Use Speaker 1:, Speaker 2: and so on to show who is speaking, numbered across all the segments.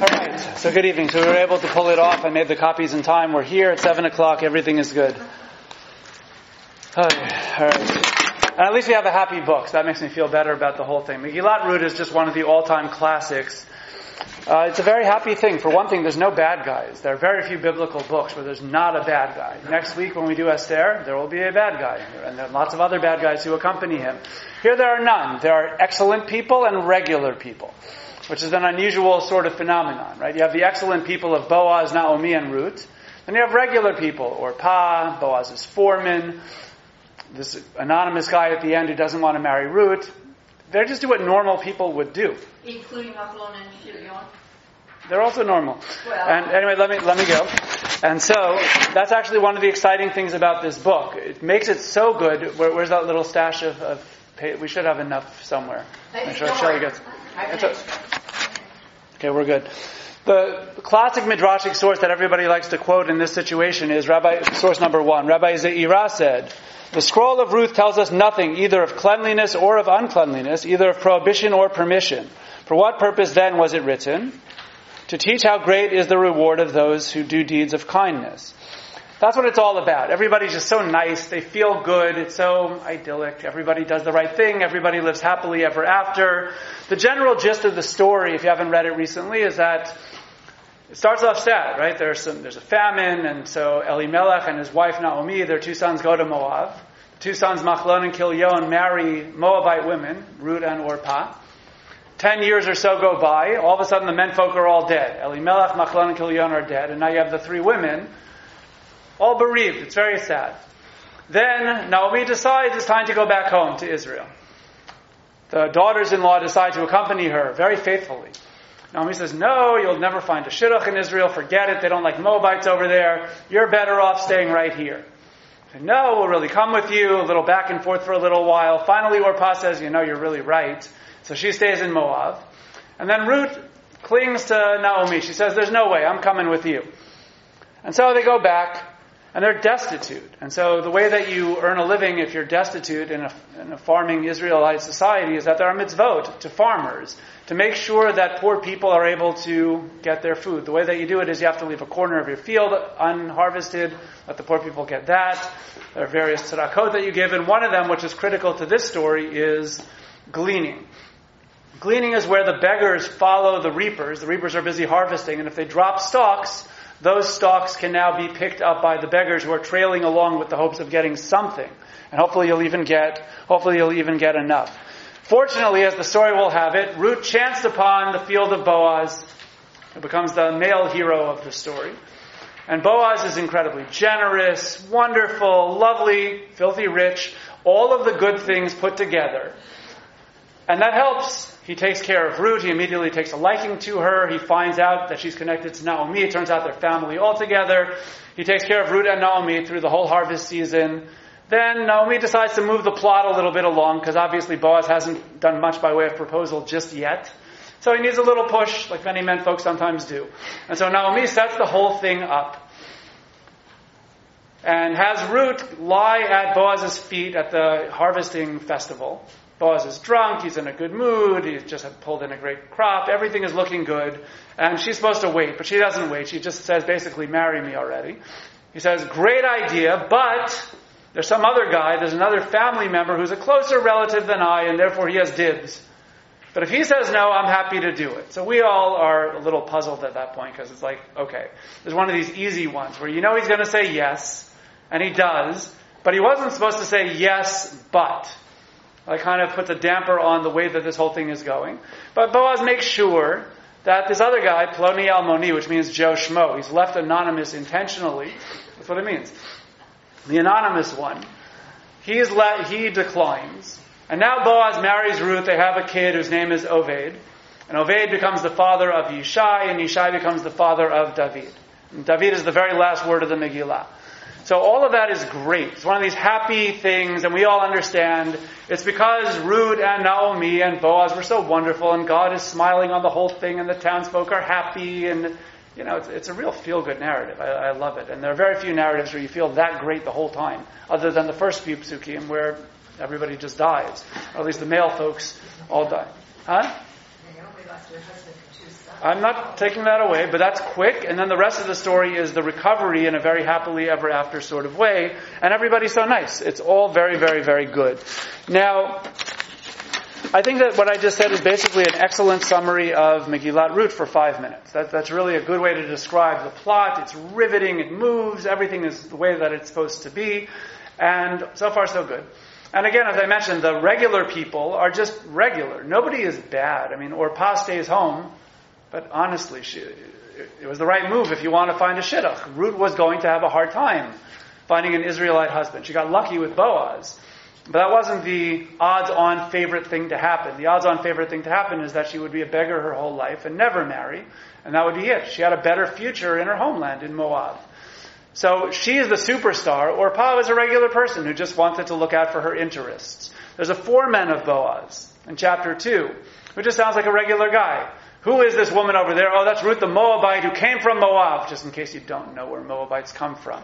Speaker 1: All right, so good evening. So we were able to pull it off. I made the copies in time. We're here at 7 o'clock. Everything is good. Okay, all right. And at least we have a happy book, so that makes me feel better about the whole thing. Megillat Rut is just one of the all-time classics. Uh, it's a very happy thing. For one thing, there's no bad guys. There are very few biblical books where there's not a bad guy. Next week, when we do Esther, there will be a bad guy, and there are lots of other bad guys who accompany him. Here, there are none. There are excellent people and regular people which is an unusual sort of phenomenon, right? You have the excellent people of Boaz, Naomi, and Ruth. Then you have regular people, Orpah, Boaz's foreman, this anonymous guy at the end who doesn't want to marry Ruth. They just do what normal people would do.
Speaker 2: Including Mahlon and Chilion.
Speaker 1: They're also normal.
Speaker 2: Well.
Speaker 1: And anyway, let me let me go. And so that's actually one of the exciting things about this book. It makes it so good. Where, where's that little stash of, of? We should have enough somewhere. I'm sure Shelly gets.
Speaker 2: I
Speaker 1: It's
Speaker 2: can
Speaker 1: a- Okay, we're good. The classic midrashic source that everybody likes to quote in this situation is Rabbi, source number one. Rabbi Zeira said, the scroll of Ruth tells us nothing either of cleanliness or of uncleanliness, either of prohibition or permission. For what purpose then was it written? To teach how great is the reward of those who do deeds of kindness. That's what it's all about. Everybody's just so nice. They feel good. It's so idyllic. Everybody does the right thing. Everybody lives happily ever after. The general gist of the story, if you haven't read it recently, is that it starts off sad, right? There's some, there's a famine, and so Elimelech and his wife Naomi, their two sons go to Moab. The two sons Machlon and Kilion marry Moabite women, Ruth and Orpah. Ten years or so go by. All of a sudden, the menfolk are all dead. Elimelech, Machlon, and Kilion are dead, and now you have the three women all bereaved. It's very sad. Then Naomi decides it's time to go back home to Israel. The daughters in law decide to accompany her very faithfully. Naomi says, No, you'll never find a shidduch in Israel. Forget it. They don't like Moabites over there. You're better off staying right here. No, we'll really come with you. A little back and forth for a little while. Finally, Orpah says, You know, you're really right. So she stays in Moab. And then Ruth clings to Naomi. She says, There's no way. I'm coming with you. And so they go back and they're destitute. And so the way that you earn a living if you're destitute in a, in a farming Israelite society is that there are mitzvot to farmers to make sure that poor people are able to get their food. The way that you do it is you have to leave a corner of your field unharvested, let the poor people get that. There are various tzedakot that you give, and one of them, which is critical to this story, is gleaning. Gleaning is where the beggars follow the reapers. The reapers are busy harvesting, and if they drop stalks, those stalks can now be picked up by the beggars who are trailing along with the hopes of getting something. And hopefully you'll even get, hopefully you'll even get enough. Fortunately, as the story will have it, Ruth chanced upon the field of Boaz, who becomes the male hero of the story. And Boaz is incredibly generous, wonderful, lovely, filthy rich, all of the good things put together. And that helps. He takes care of Ruth. He immediately takes a liking to her. He finds out that she's connected to Naomi. It turns out they're family altogether. He takes care of Ruth and Naomi through the whole harvest season. Then Naomi decides to move the plot a little bit along because obviously Boaz hasn't done much by way of proposal just yet. So he needs a little push, like many men folks sometimes do. And so Naomi sets the whole thing up and has Ruth lie at Boaz's feet at the harvesting festival. Boaz is drunk, he's in a good mood, he's just pulled in a great crop, everything is looking good, and she's supposed to wait, but she doesn't wait. She just says basically, marry me already. He says, great idea, but there's some other guy, there's another family member who's a closer relative than I, and therefore he has dibs. But if he says no, I'm happy to do it. So we all are a little puzzled at that point because it's like, okay, there's one of these easy ones where you know he's going to say yes, and he does, but he wasn't supposed to say yes, but. That kind of puts a damper on the way that this whole thing is going. But Boaz makes sure that this other guy, Ploni Almoni, which means Joe Schmo, he's left anonymous intentionally. That's what it means. The anonymous one, he's let, he declines. And now Boaz marries Ruth. They have a kid whose name is Oved. And Oved becomes the father of Yishai, and Yishai becomes the father of David. And David is the very last word of the Megillah. So all of that is great. It's one of these happy things, and we all understand it's because Ruth and Naomi and Boaz were so wonderful, and God is smiling on the whole thing, and the townsfolk are happy, and you know, it's, it's a real feel-good narrative. I, I love it, and there are very few narratives where you feel that great the whole time, other than the first few psukim where everybody just dies, or at least the male folks all die. Huh? I'm not taking that away, but that's quick. And then the rest of the story is the recovery in a very happily ever after sort of way. And everybody's so nice. It's all very, very, very good. Now, I think that what I just said is basically an excellent summary of Megillat Ruth for five minutes. That, that's really a good way to describe the plot. It's riveting, it moves, everything is the way that it's supposed to be. And so far, so good. And again, as I mentioned, the regular people are just regular. Nobody is bad. I mean, Orpah stays home but honestly, she, it was the right move if you want to find a shidduch. Ruth was going to have a hard time finding an Israelite husband. She got lucky with Boaz. But that wasn't the odds on favorite thing to happen. The odds on favorite thing to happen is that she would be a beggar her whole life and never marry. And that would be it. She had a better future in her homeland in Moab. So she is the superstar. or Orpah is a regular person who just wanted to look out for her interests. There's a foreman of Boaz in chapter 2, who just sounds like a regular guy. Who is this woman over there? Oh, that's Ruth the Moabite who came from Moab, just in case you don't know where Moabites come from.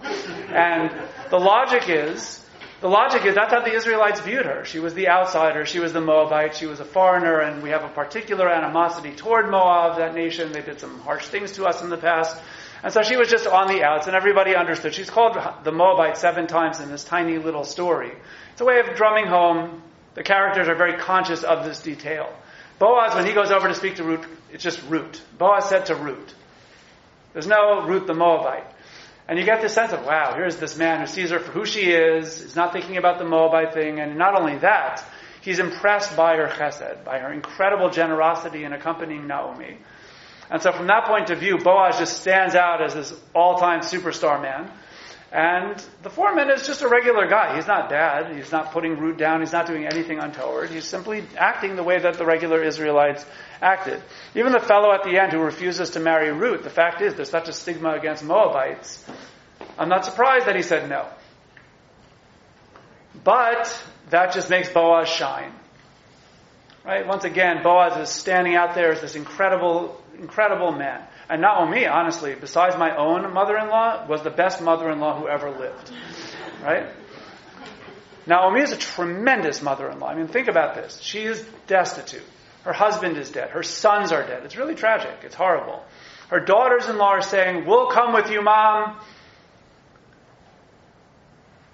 Speaker 1: And the logic is, the logic is that's how the Israelites viewed her. She was the outsider, she was the Moabite, she was a foreigner, and we have a particular animosity toward Moab, that nation. They did some harsh things to us in the past. And so she was just on the outs, and everybody understood. She's called the Moabite seven times in this tiny little story. It's a way of drumming home. The characters are very conscious of this detail. Boaz, when he goes over to speak to Ruth, it's just Rut. Boaz said to Rut. There's no Rut the Moabite. And you get this sense of, wow, here's this man who sees her for who she is, is not thinking about the Moabite thing, and not only that, he's impressed by her chesed, by her incredible generosity in accompanying Naomi. And so from that point of view, Boaz just stands out as this all-time superstar man. And the foreman is just a regular guy. He's not bad. He's not putting Ruth down. He's not doing anything untoward. He's simply acting the way that the regular Israelites acted. Even the fellow at the end who refuses to marry Ruth, the fact is there's such a stigma against Moabites. I'm not surprised that he said no. But that just makes Boaz shine. Right? Once again, Boaz is standing out there as this incredible, incredible man. And Naomi, honestly, besides my own mother-in-law, was the best mother-in-law who ever lived. Right? Now Naomi is a tremendous mother-in-law. I mean, think about this. She is destitute. Her husband is dead. Her sons are dead. It's really tragic. It's horrible. Her daughters-in-law are saying, we'll come with you, mom.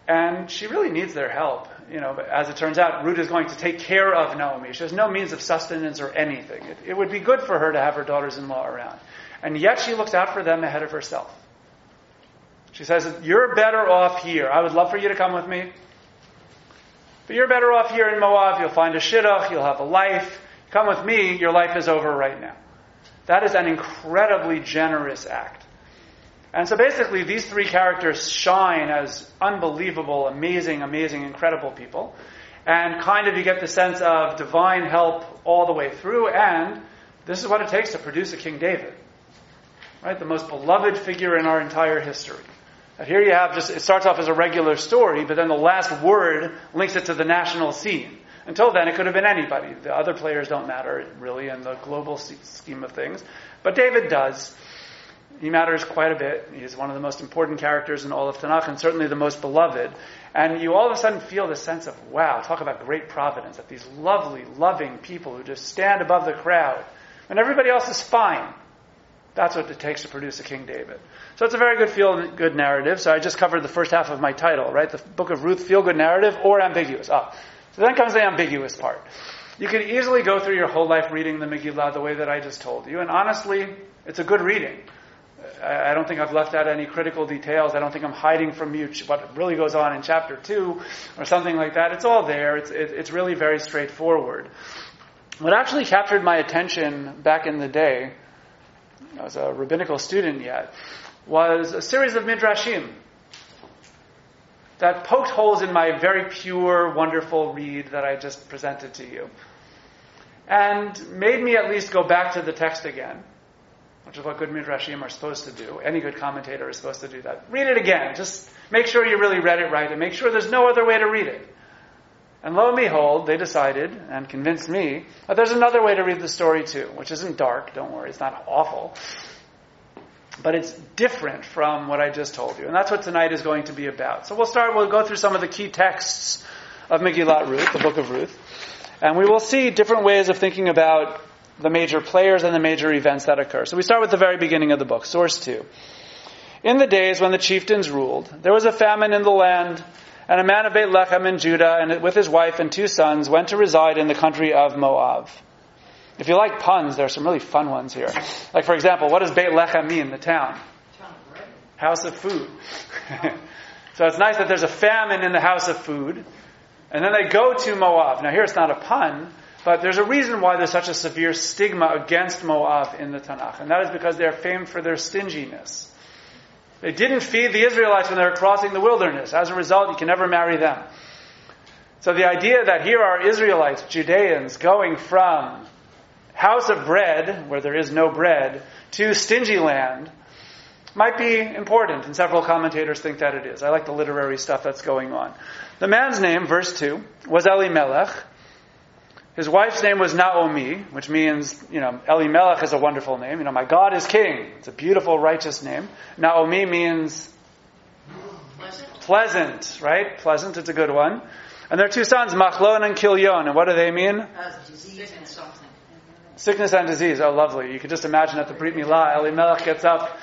Speaker 1: And she really needs their help. You know, as it turns out, Ruth is going to take care of Naomi. She has no means of sustenance or anything. It, it would be good for her to have her daughters-in-law around. And yet she looks out for them ahead of herself. She says, You're better off here. I would love for you to come with me. But you're better off here in Moab. You'll find a shidduch. You'll have a life. Come with me. Your life is over right now. That is an incredibly generous act. And so basically, these three characters shine as unbelievable, amazing, amazing, incredible people. And kind of you get the sense of divine help all the way through. And this is what it takes to produce a King David right? The most beloved figure in our entire history. Here you have just, it starts off as a regular story, but then the last word links it to the national scene. Until then, it could have been anybody. The other players don't matter, really, in the global scheme of things. But David does. He matters quite a bit. He's one of the most important characters in all of Tanakh, and certainly the most beloved. And you all of a sudden feel this sense of, wow, talk about great providence, that these lovely, loving people who just stand above the crowd, and everybody else is fine. That's what it takes to produce a King David. So it's a very good feel good narrative. So I just covered the first half of my title, right? The book of Ruth, feel good narrative or ambiguous. Ah. So then comes the ambiguous part. You can easily go through your whole life reading the Megillah the way that I just told you. And honestly, it's a good reading. I don't think I've left out any critical details. I don't think I'm hiding from you what really goes on in chapter 2 or something like that. It's all there. It's, it, it's really very straightforward. What actually captured my attention back in the day I was a rabbinical student yet, was a series of midrashim that poked holes in my very pure, wonderful read that I just presented to you. And made me at least go back to the text again, which is what good midrashim are supposed to do. Any good commentator is supposed to do that. Read it again. Just make sure you really read it right and make sure there's no other way to read it. And lo and behold, they decided and convinced me that there's another way to read the story too, which isn't dark, don't worry, it's not awful. But it's different from what I just told you. And that's what tonight is going to be about. So we'll start, we'll go through some of the key texts of Megillat Ruth, the book of Ruth. And we will see different ways of thinking about the major players and the major events that occur. So we start with the very beginning of the book, source 2. In the days when the chieftains ruled, there was a famine in the land, and a man of Beit Lechem in Judah, and with his wife and two sons, went to reside in the country of Moab. If you like puns, there are some really fun ones here. Like, for example, what does Beit Lechem mean, the town? House of food. so it's nice that there's a famine in the house of food. And then they go to Moab. Now, here it's not a pun, but there's a reason why there's such a severe stigma against Moab in the Tanakh, and that is because they're famed for their stinginess. They didn't feed the Israelites when they were crossing the wilderness. As a result, you can never marry them. So the idea that here are Israelites, Judeans, going from house of bread, where there is no bread, to stingy land, might be important, and several commentators think that it is. I like the literary stuff that's going on. The man's name, verse 2, was Elimelech, his wife's name was Naomi, which means, you know, Elimelech is a wonderful name. You know, my God is king. It's a beautiful, righteous name. Naomi means pleasant, pleasant right? Pleasant, it's a good one. And their two sons, Machlon and Kilion. And what do they mean?
Speaker 2: disease and something.
Speaker 1: Sickness and disease. Oh, lovely. You can just imagine at the Brit Milah, Elimelech gets up,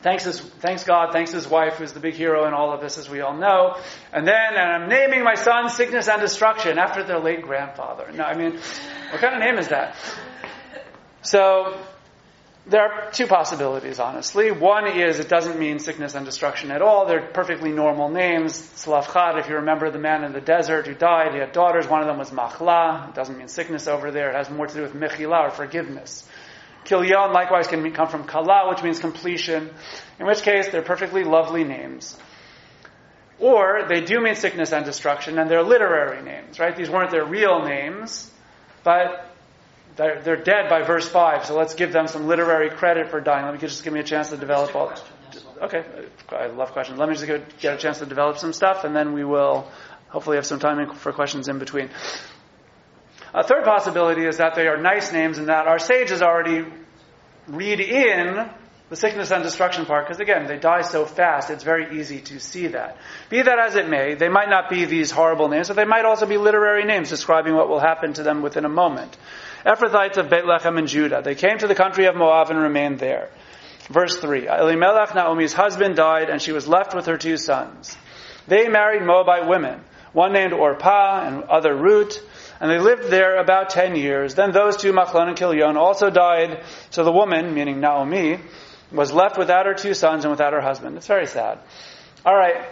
Speaker 1: Thanks, his, thanks God, thanks his wife, who's the big hero in all of this, as we all know. And then, and I'm naming my son Sickness and Destruction after their late grandfather. No, I mean, what kind of name is that? So, there are two possibilities, honestly. One is it doesn't mean sickness and destruction at all. They're perfectly normal names. Tzelofchad, if you remember the man in the desert who died, he had daughters. One of them was Machla. It doesn't mean sickness over there. It has more to do with Mechila, or forgiveness. Kilion likewise can come from kala, which means completion, in which case they're perfectly lovely names. Or they do mean sickness and destruction, and they're literary names, right? These weren't their real names, but they're, they're dead by verse 5, so let's give them some literary credit for dying. Let me just give me a chance to develop all. Okay, I love questions. Let me just get a chance to develop some stuff, and then we will hopefully have some time for questions in between. A third possibility is that they are nice names and that our sages already read in the sickness and destruction part, because again, they die so fast, it's very easy to see that. Be that as it may, they might not be these horrible names, but they might also be literary names describing what will happen to them within a moment. Ephrathites of Bethlehem and Judah. They came to the country of Moab and remained there. Verse 3. Elimelech, Naomi's husband, died, and she was left with her two sons. They married Moabite women, one named Orpah and other Ruth, and they lived there about ten years. Then those two, Machlon and Kilion, also died. So the woman, meaning Naomi, was left without her two sons and without her husband. It's very sad. All right.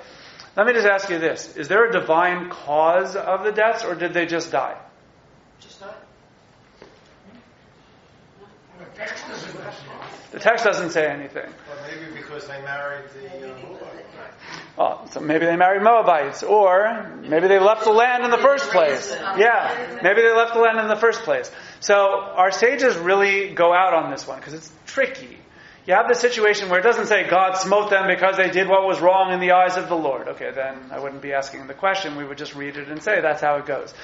Speaker 1: Let me just ask you this. Is there a divine cause of the deaths, or did they just die?
Speaker 2: Just die.
Speaker 1: The text doesn't say anything.
Speaker 3: Well, maybe because they married the uh,
Speaker 1: well, so maybe they married Moabites, or maybe they left the land in the first place. Yeah, maybe they left the land in the first place. So our sages really go out on this one because it's tricky. You have the situation where it doesn't say God smote them because they did what was wrong in the eyes of the Lord. Okay, then I wouldn't be asking the question. We would just read it and say that's how it goes.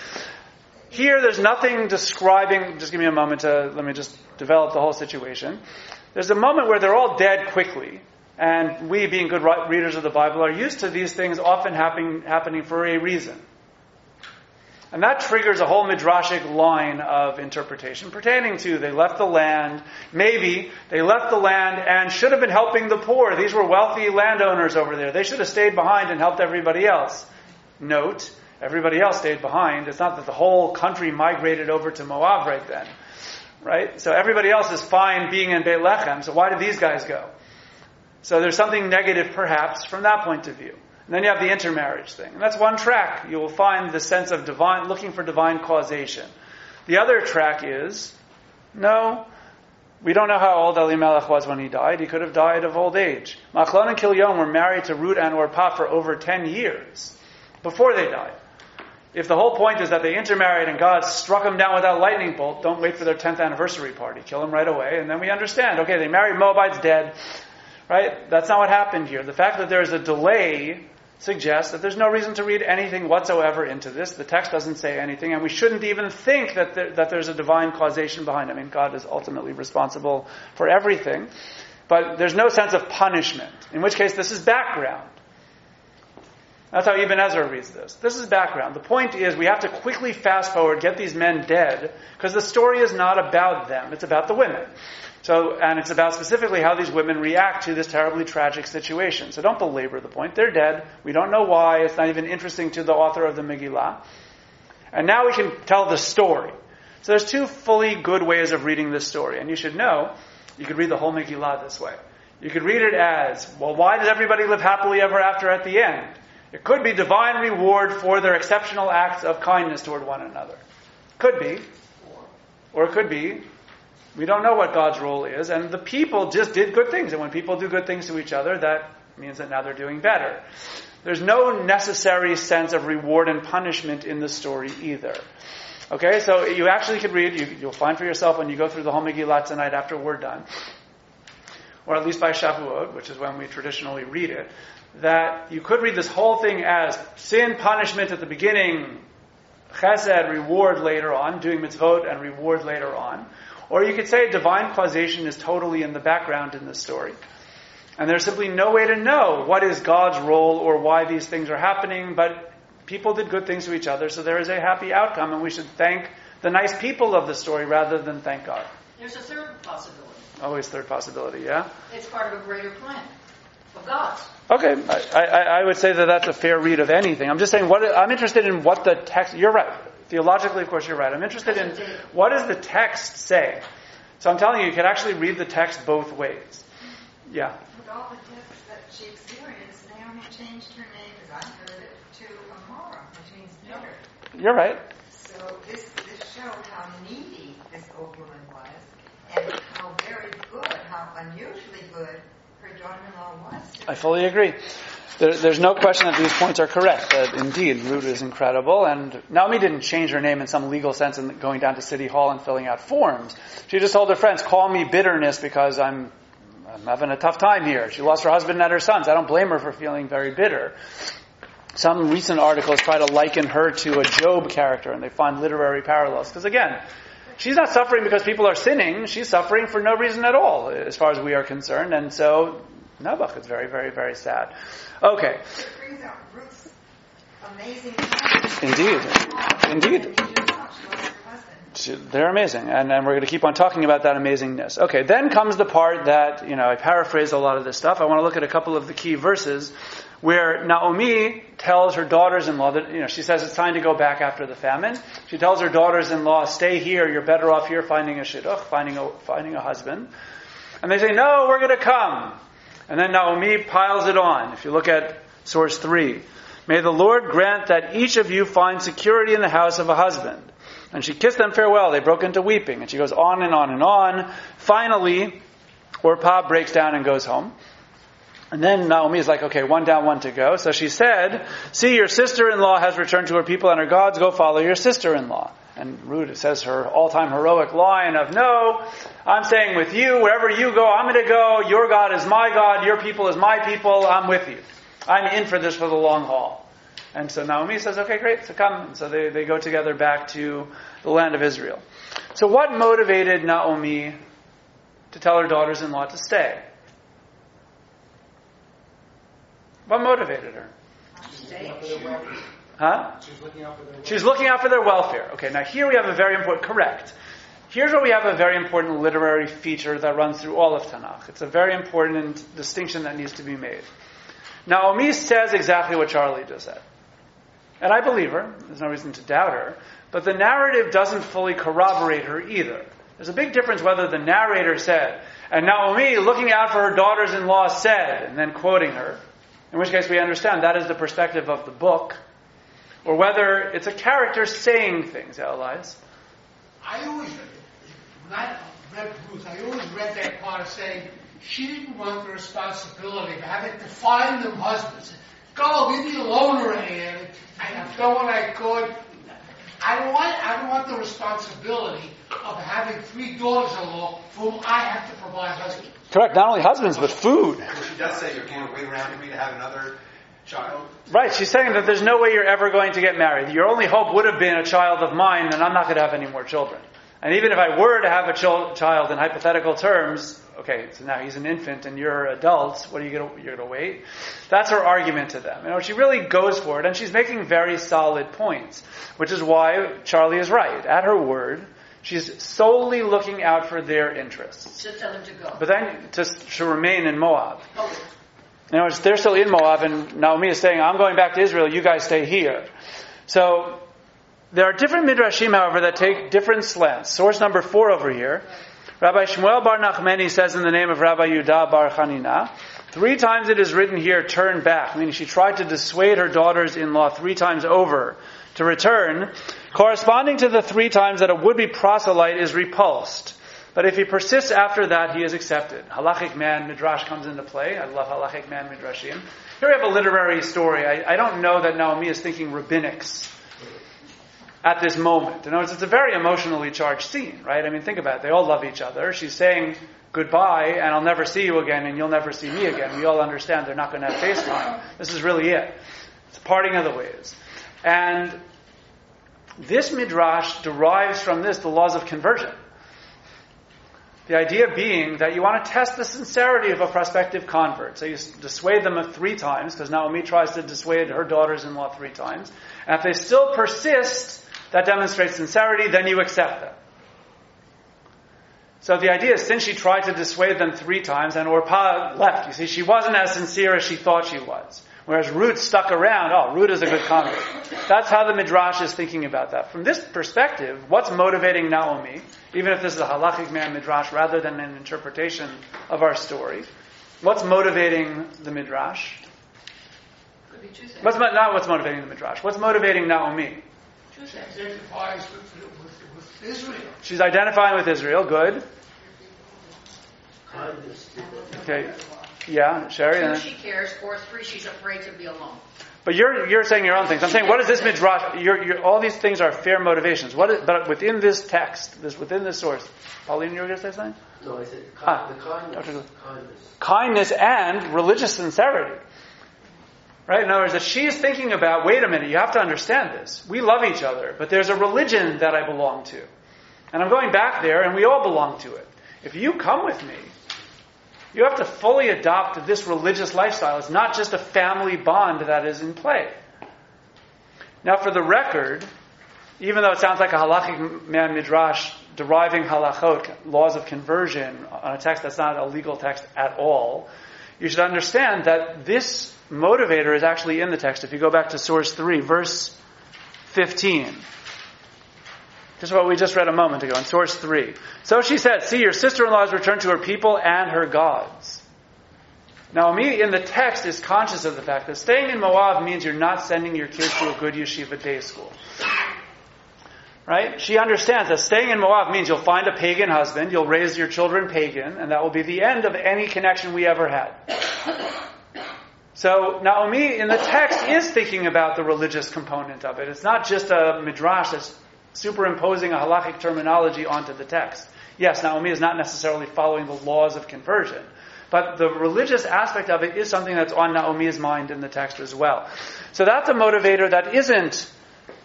Speaker 1: Here, there's nothing describing, just give me a moment to, let me just develop the whole situation. There's a moment where they're all dead quickly. And we, being good readers of the Bible, are used to these things often happening, happening for a reason. And that triggers a whole midrashic line of interpretation pertaining to they left the land. Maybe they left the land and should have been helping the poor. These were wealthy landowners over there. They should have stayed behind and helped everybody else. Note, everybody else stayed behind. It's not that the whole country migrated over to Moab right then. Right? So everybody else is fine being in Beit Lechem. So why did these guys go? So there's something negative, perhaps, from that point of view. And then you have the intermarriage thing. And that's one track. You will find the sense of divine, looking for divine causation. The other track is, no, we don't know how old Elimelech was when he died. He could have died of old age. Machlon and Kilion were married to Ruth and Orpah for over 10 years before they died. If the whole point is that they intermarried and God struck them down with that lightning bolt, don't wait for their 10th anniversary party. Kill them right away, and then we understand. Okay, they married Moabites dead. Right? That's not what happened here. The fact that there's a delay suggests that there's no reason to read anything whatsoever into this. The text doesn't say anything, and we shouldn't even think that, there, that there's a divine causation behind it. I mean, God is ultimately responsible for everything. But there's no sense of punishment, in which case this is background. That's how Ibn Ezra reads this. This is background. The point is we have to quickly fast forward, get these men dead, because the story is not about them. It's about the women. So, and it's about specifically how these women react to this terribly tragic situation. So don't belabor the point. They're dead. We don't know why. It's not even interesting to the author of the Megillah. And now we can tell the story. So there's two fully good ways of reading this story. And you should know, you could read the whole Megillah this way. You could read it as, well, why does everybody live happily ever after at the end? It could be divine reward for their exceptional acts of kindness toward one another. Could be. Or it could be, we don't know what God's role is, and the people just did good things. And when people do good things to each other, that means that now they're doing better. There's no necessary sense of reward and punishment in the story either. Okay, so you actually could read, you, will find for yourself when you go through the whole Megillah tonight after we're done, or at least by Shavuot, which is when we traditionally read it, that you could read this whole thing as sin, punishment at the beginning, chesed, reward later on, doing mitzvot and reward later on. Or you could say divine causation is totally in the background in this story. And there's simply no way to know what is God's role or why these things are happening, but people did good things to each other, so there is a happy outcome, and we should thank the nice people of the story rather than thank God.
Speaker 2: There's a third possibility.
Speaker 1: Always third possibility, yeah?
Speaker 2: It's part of a greater plan of God's.
Speaker 1: Okay, I, I, I, would say that that's a fair read of anything. I'm just saying, what I'm interested in what the text. You're right. Theologically, of course, you're right. I'm interested in what does the text say. So I'm telling you, you can actually read the text both ways. Yeah.
Speaker 4: With all the tests that she experienced, Naomi changed her name, as I heard it, to Amara, which means bitter.
Speaker 1: You're right.
Speaker 4: So this this showed how needy this old woman was, and how very good, how unusually good her daughter-in-law was.
Speaker 1: I fully agree. There, there's no question that these points are correct. That indeed, Ruth is incredible, and Naomi didn't change her name in some legal sense in going down to City Hall and filling out forms. She just told her friends, "Call me bitterness because I'm I'm having a tough time here." She lost her husband and her sons. I don't blame her for feeling very bitter. Some recent articles try to liken her to a Job character, and they find literary parallels. Because again, She's not suffering because people are sinning. She's suffering for no reason at all, as far as we are concerned. And so, Nabuch is very, very, very sad. Okay. Indeed. Indeed. They're amazing, and, and we're going to keep on talking about that amazingness. Okay, then comes the part that, you know, I paraphrase a lot of this stuff. I want to look at a couple of the key verses where Naomi tells her daughters-in-law that, you know, she says it's time to go back after the famine. She tells her daughters-in-law, stay here, you're better off here finding a shidduch, finding a, finding a husband. And they say, no, we're going to come. And then Naomi piles it on. If you look at source 3, may the Lord grant that each of you find security in the house of a husband. And she kissed them farewell. They broke into weeping. And she goes on and on and on. Finally, Orpah breaks down and goes home. And then Naomi is like, okay, one down, one to go. So she said, see, your sister-in-law has returned to her people and her gods. Go follow your sister-in-law. And Ruth says her all-time heroic line of, no, I'm staying with you. Wherever you go, I'm going to go. Your God is my God. Your people is my people. I'm with you. I'm in for this for the long haul. And so Naomi says, okay, great, so come. And so they, they go together back to the land of Israel. So what motivated Naomi to tell her daughters-in-law to stay? What motivated her? Huh? She's looking out for their welfare. Okay, now here we have a very important, correct. Here's where we have a very important literary feature that runs through all of Tanakh. It's a very important distinction that needs to be made. Now Naomi says exactly what Charlie just said. And I believe her. There's no reason to doubt her. But the narrative doesn't fully corroborate her either. There's a big difference whether the narrator said, and Naomi, looking out for her daughters in law, said, and then quoting her, in which case we understand that is the perspective of the book, or whether it's a character saying things, Elias.
Speaker 5: I always, when I read Ruth, I always read that part saying she didn't want the responsibility of having to find them husbands. Go, leave me alone already. And I have done what I could. I don't want, I don't want the responsibility of having three daughters-in-law for whom I have to provide husbands.
Speaker 1: Correct. Not only husbands, but food.
Speaker 3: She does say you can't wait around for me to have another child.
Speaker 1: Right. She's saying that there's no way you're ever going to get married. Your only hope would have been a child of mine, and I'm not going to have any more children. And even if I were to have a chil- child in hypothetical terms, okay, so now he's an infant and you're adults, what are you gonna, you're gonna wait? That's her argument to them. You know, she really goes for it and she's making very solid points, which is why Charlie is right. At her word, she's solely looking out for their interests.
Speaker 2: Just tell him to go.
Speaker 1: But then to, to remain in Moab.
Speaker 2: Oh,
Speaker 1: In other words, they're still in Moab, and Naomi is saying, I'm going back to Israel, you guys stay here. So, there are different midrashim, however, that take different slants. Source number four over here. Rabbi Shmuel Bar Nachmani says in the name of Rabbi Yudah Bar Chanina, three times it is written here, turn back, meaning she tried to dissuade her daughters-in-law three times over to return, corresponding to the three times that a would-be proselyte is repulsed. But if he persists after that, he is accepted. Halachic man midrash comes into play. I love halachic man midrashim. Here we have a literary story. I, I don't know that Naomi is thinking rabbinics at this moment. In other words, it's a very emotionally charged scene, right? I mean, think about it. They all love each other. She's saying goodbye, and I'll never see you again, and you'll never see me again. We all understand they're not going to have FaceTime. This is really it. It's parting of the ways. And this midrash derives from this the laws of conversion. The idea being that you want to test the sincerity of a prospective convert. So you dissuade them three times, because Naomi tries to dissuade her daughters in law three times. And if they still persist, that demonstrates sincerity, then you accept them. So the idea is, since she tried to dissuade them three times, and Orpah left, you see, she wasn't as sincere as she thought she was. Whereas Ruth stuck around, oh, Ruth is a good convert. That's how the Midrash is thinking about that. From this perspective, what's motivating Naomi, even if this is a halachic man Midrash rather than an interpretation of our story, what's motivating the Midrash?
Speaker 2: could be two.
Speaker 1: What's, not what's motivating the Midrash. What's motivating Naomi?
Speaker 2: Two things.
Speaker 5: Identifies with, with, with Israel.
Speaker 1: She's identifying with Israel. Good.
Speaker 6: Kindness.
Speaker 1: Okay. Yeah, Sherry.
Speaker 2: Two, she cares, or three, she's afraid to be alone.
Speaker 1: But you're you're saying your own things. I'm saying, what is this midrash? You're, you're, all these things are fair motivations. What is, but within this text, this within this source, Pauline, you were going to say something?
Speaker 6: No, I said ki-
Speaker 1: Ah,
Speaker 6: the kindness.
Speaker 1: Dr.
Speaker 6: Kindness.
Speaker 1: Kindness and religious sincerity. Right? In other words, that she is thinking about. Wait a minute, you have to understand this. We love each other, but there's a religion that I belong to, and I'm going back there, and we all belong to it. If you come with me, you have to fully adopt this religious lifestyle. It's not just a family bond that is in play. Now, for the record, even though it sounds like a halachic man midrash deriving halachot, laws of conversion, on a text that's not a legal text at all, you should understand that this motivator is actually in the text. If you go back to source 3, verse 15. This is what we just read a moment ago in source 3. So she said, See, your sister in law has returned to her people and her gods. Now, in the text is conscious of the fact that staying in Moab means you're not sending your kids to a good yeshiva day school. Right? She understands that staying in Moab means you'll find a pagan husband, you'll raise your children pagan, and that will be the end of any connection we ever had. So Naomi in the text is thinking about the religious component of it. It's not just a midrash that's superimposing a halachic terminology onto the text. Yes, Naomi is not necessarily following the laws of conversion, but the religious aspect of it is something that's on Naomi's mind in the text as well. So that's a motivator that isn't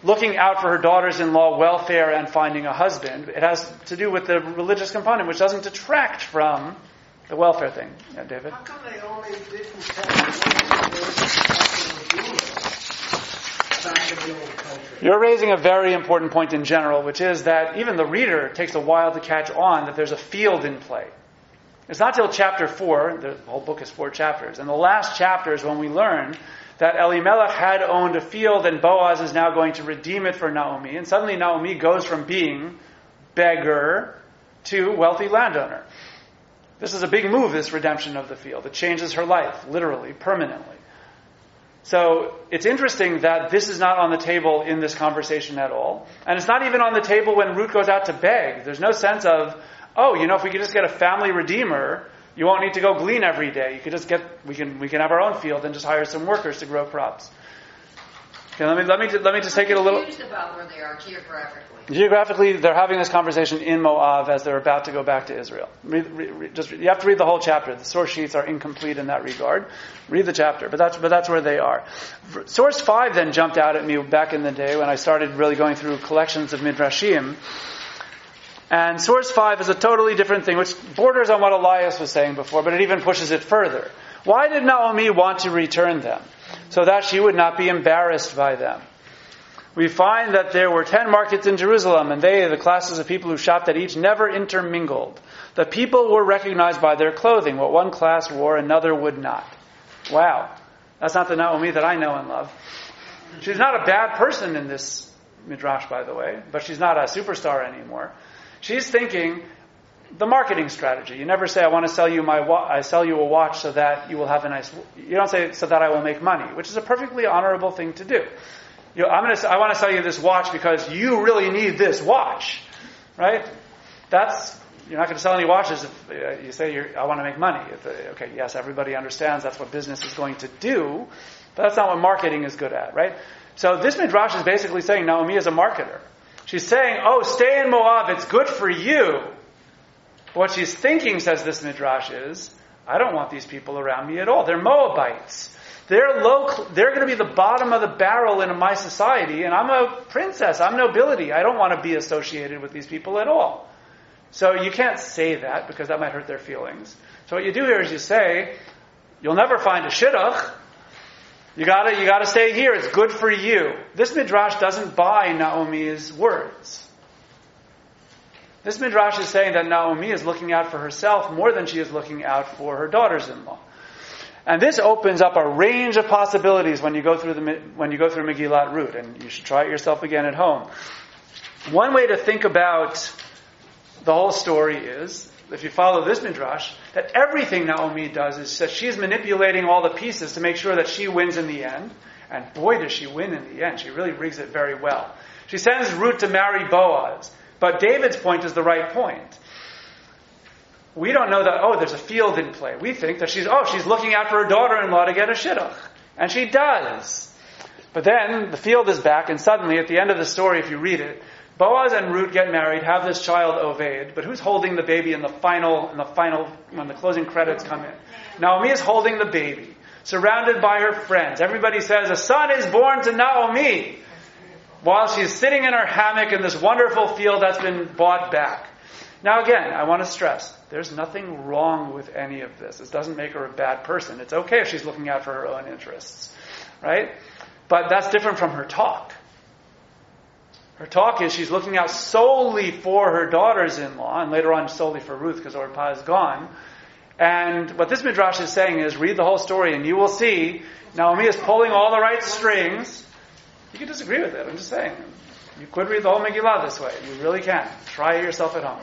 Speaker 1: looking out for her daughters-in-law welfare and finding a husband. It has to do with the religious component, which doesn't detract from the welfare thing. Yeah, David?
Speaker 6: How come didn't tell the back in the old country?
Speaker 1: You're raising a very important point in general, which is that even the reader takes a while to catch on that there's a field in play. It's not till chapter 4, the whole book is four chapters, and the last chapter is when we learn that Elimelech had owned a field and Boaz is now going to redeem it for Naomi, and suddenly Naomi goes from being beggar to wealthy landowner. This is a big move, this redemption of the field. It changes her life, literally, permanently. So it's interesting that this is not on the table in this conversation at all. And it's not even on the table when Ruth goes out to beg. There's no sense of, oh, you know, if we could just get a family redeemer, you won't need to go glean every day. You could just get, we can, we can have our own field and just hire some workers to grow crops. Okay, let me, let me, let me just take it a little.
Speaker 2: About where they are geographically.
Speaker 1: Geographically, they're having this conversation in Moab as they're about to go back to Israel. Read, read, just, you have to read the whole chapter. The source sheets are incomplete in that regard. Read the chapter, but that's, but that's where they are. Source 5 then jumped out at me back in the day when I started really going through collections of Midrashim. And source 5 is a totally different thing, which borders on what Elias was saying before, but it even pushes it further. Why did Naomi want to return them? So that she would not be embarrassed by them. We find that there were ten markets in Jerusalem, and they, the classes of people who shopped at each, never intermingled. The people were recognized by their clothing. What one class wore, another would not. Wow. That's not the Naomi that I know and love. She's not a bad person in this midrash, by the way, but she's not a superstar anymore. She's thinking the marketing strategy. You never say, "I want to sell you my wa- I sell you a watch so that you will have a nice." You don't say, "So that I will make money," which is a perfectly honorable thing to do. You know, I'm going to. I want to sell you this watch because you really need this watch, right? That's you're not going to sell any watches if uh, you say I want to make money. Uh, okay, yes, everybody understands that's what business is going to do, but that's not what marketing is good at, right? So this midrash is basically saying Naomi is a marketer. She's saying, "Oh, stay in Moab; it's good for you." What she's thinking, says this midrash, is, "I don't want these people around me at all. They're Moabites." They're low, they're going to be the bottom of the barrel in my society, and I'm a princess. I'm nobility. I don't want to be associated with these people at all. So you can't say that because that might hurt their feelings. So what you do here is you say, you'll never find a shidduch. You gotta, you gotta stay here. It's good for you. This midrash doesn't buy Naomi's words. This midrash is saying that Naomi is looking out for herself more than she is looking out for her daughters-in-law. And this opens up a range of possibilities when you go through the when you go through Megillat Rut, and you should try it yourself again at home. One way to think about the whole story is, if you follow this midrash, that everything Naomi does is that she's manipulating all the pieces to make sure that she wins in the end. And boy, does she win in the end. She really rigs it very well. She sends Ruth to marry Boaz. But David's point is the right point we don't know that, oh, there's a field in play. We think that she's, oh, she's looking out for her daughter-in-law to get a shidduch. And she does. But then the field is back, and suddenly, at the end of the story, if you read it, Boaz and Ruth get married, have this child Oved, but who's holding the baby in the final, in the final, when the closing credits come in? Naomi is holding the baby, surrounded by her friends. Everybody says, a son is born to Naomi, while she's sitting in her hammock in this wonderful field that's been bought back. Now again, I want to stress, there's nothing wrong with any of this. This doesn't make her a bad person. It's okay if she's looking out for her own interests. Right? But that's different from her talk. Her talk is she's looking out solely for her daughters-in-law, and later on solely for Ruth because Orpah is gone. And what this midrash is saying is, read the whole story and you will see Naomi is pulling all the right strings. You can disagree with it. I'm just saying. You could read the whole Megillah this way. You really can. Try it yourself at home.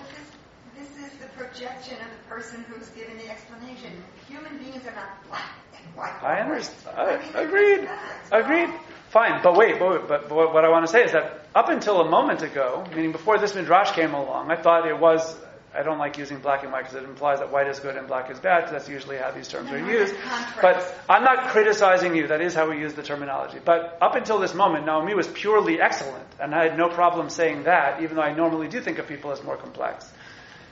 Speaker 4: This is, this is the projection of the person who's given the explanation. Human beings are not black and white.
Speaker 1: I understand. I,
Speaker 4: I mean,
Speaker 1: agreed. Agreed. Fine. But wait, but, but, but what I want to say is that up until a moment ago, meaning before this midrash came along, I thought it was. I don't like using black and white because it implies that white is good and black is bad, because that's usually how these terms
Speaker 4: No,
Speaker 1: are used. But I'm not criticizing you. That is how we use the terminology. But up until this moment, Naomi was purely excellent, and I had no problem saying that, even though I normally do think of people as more complex.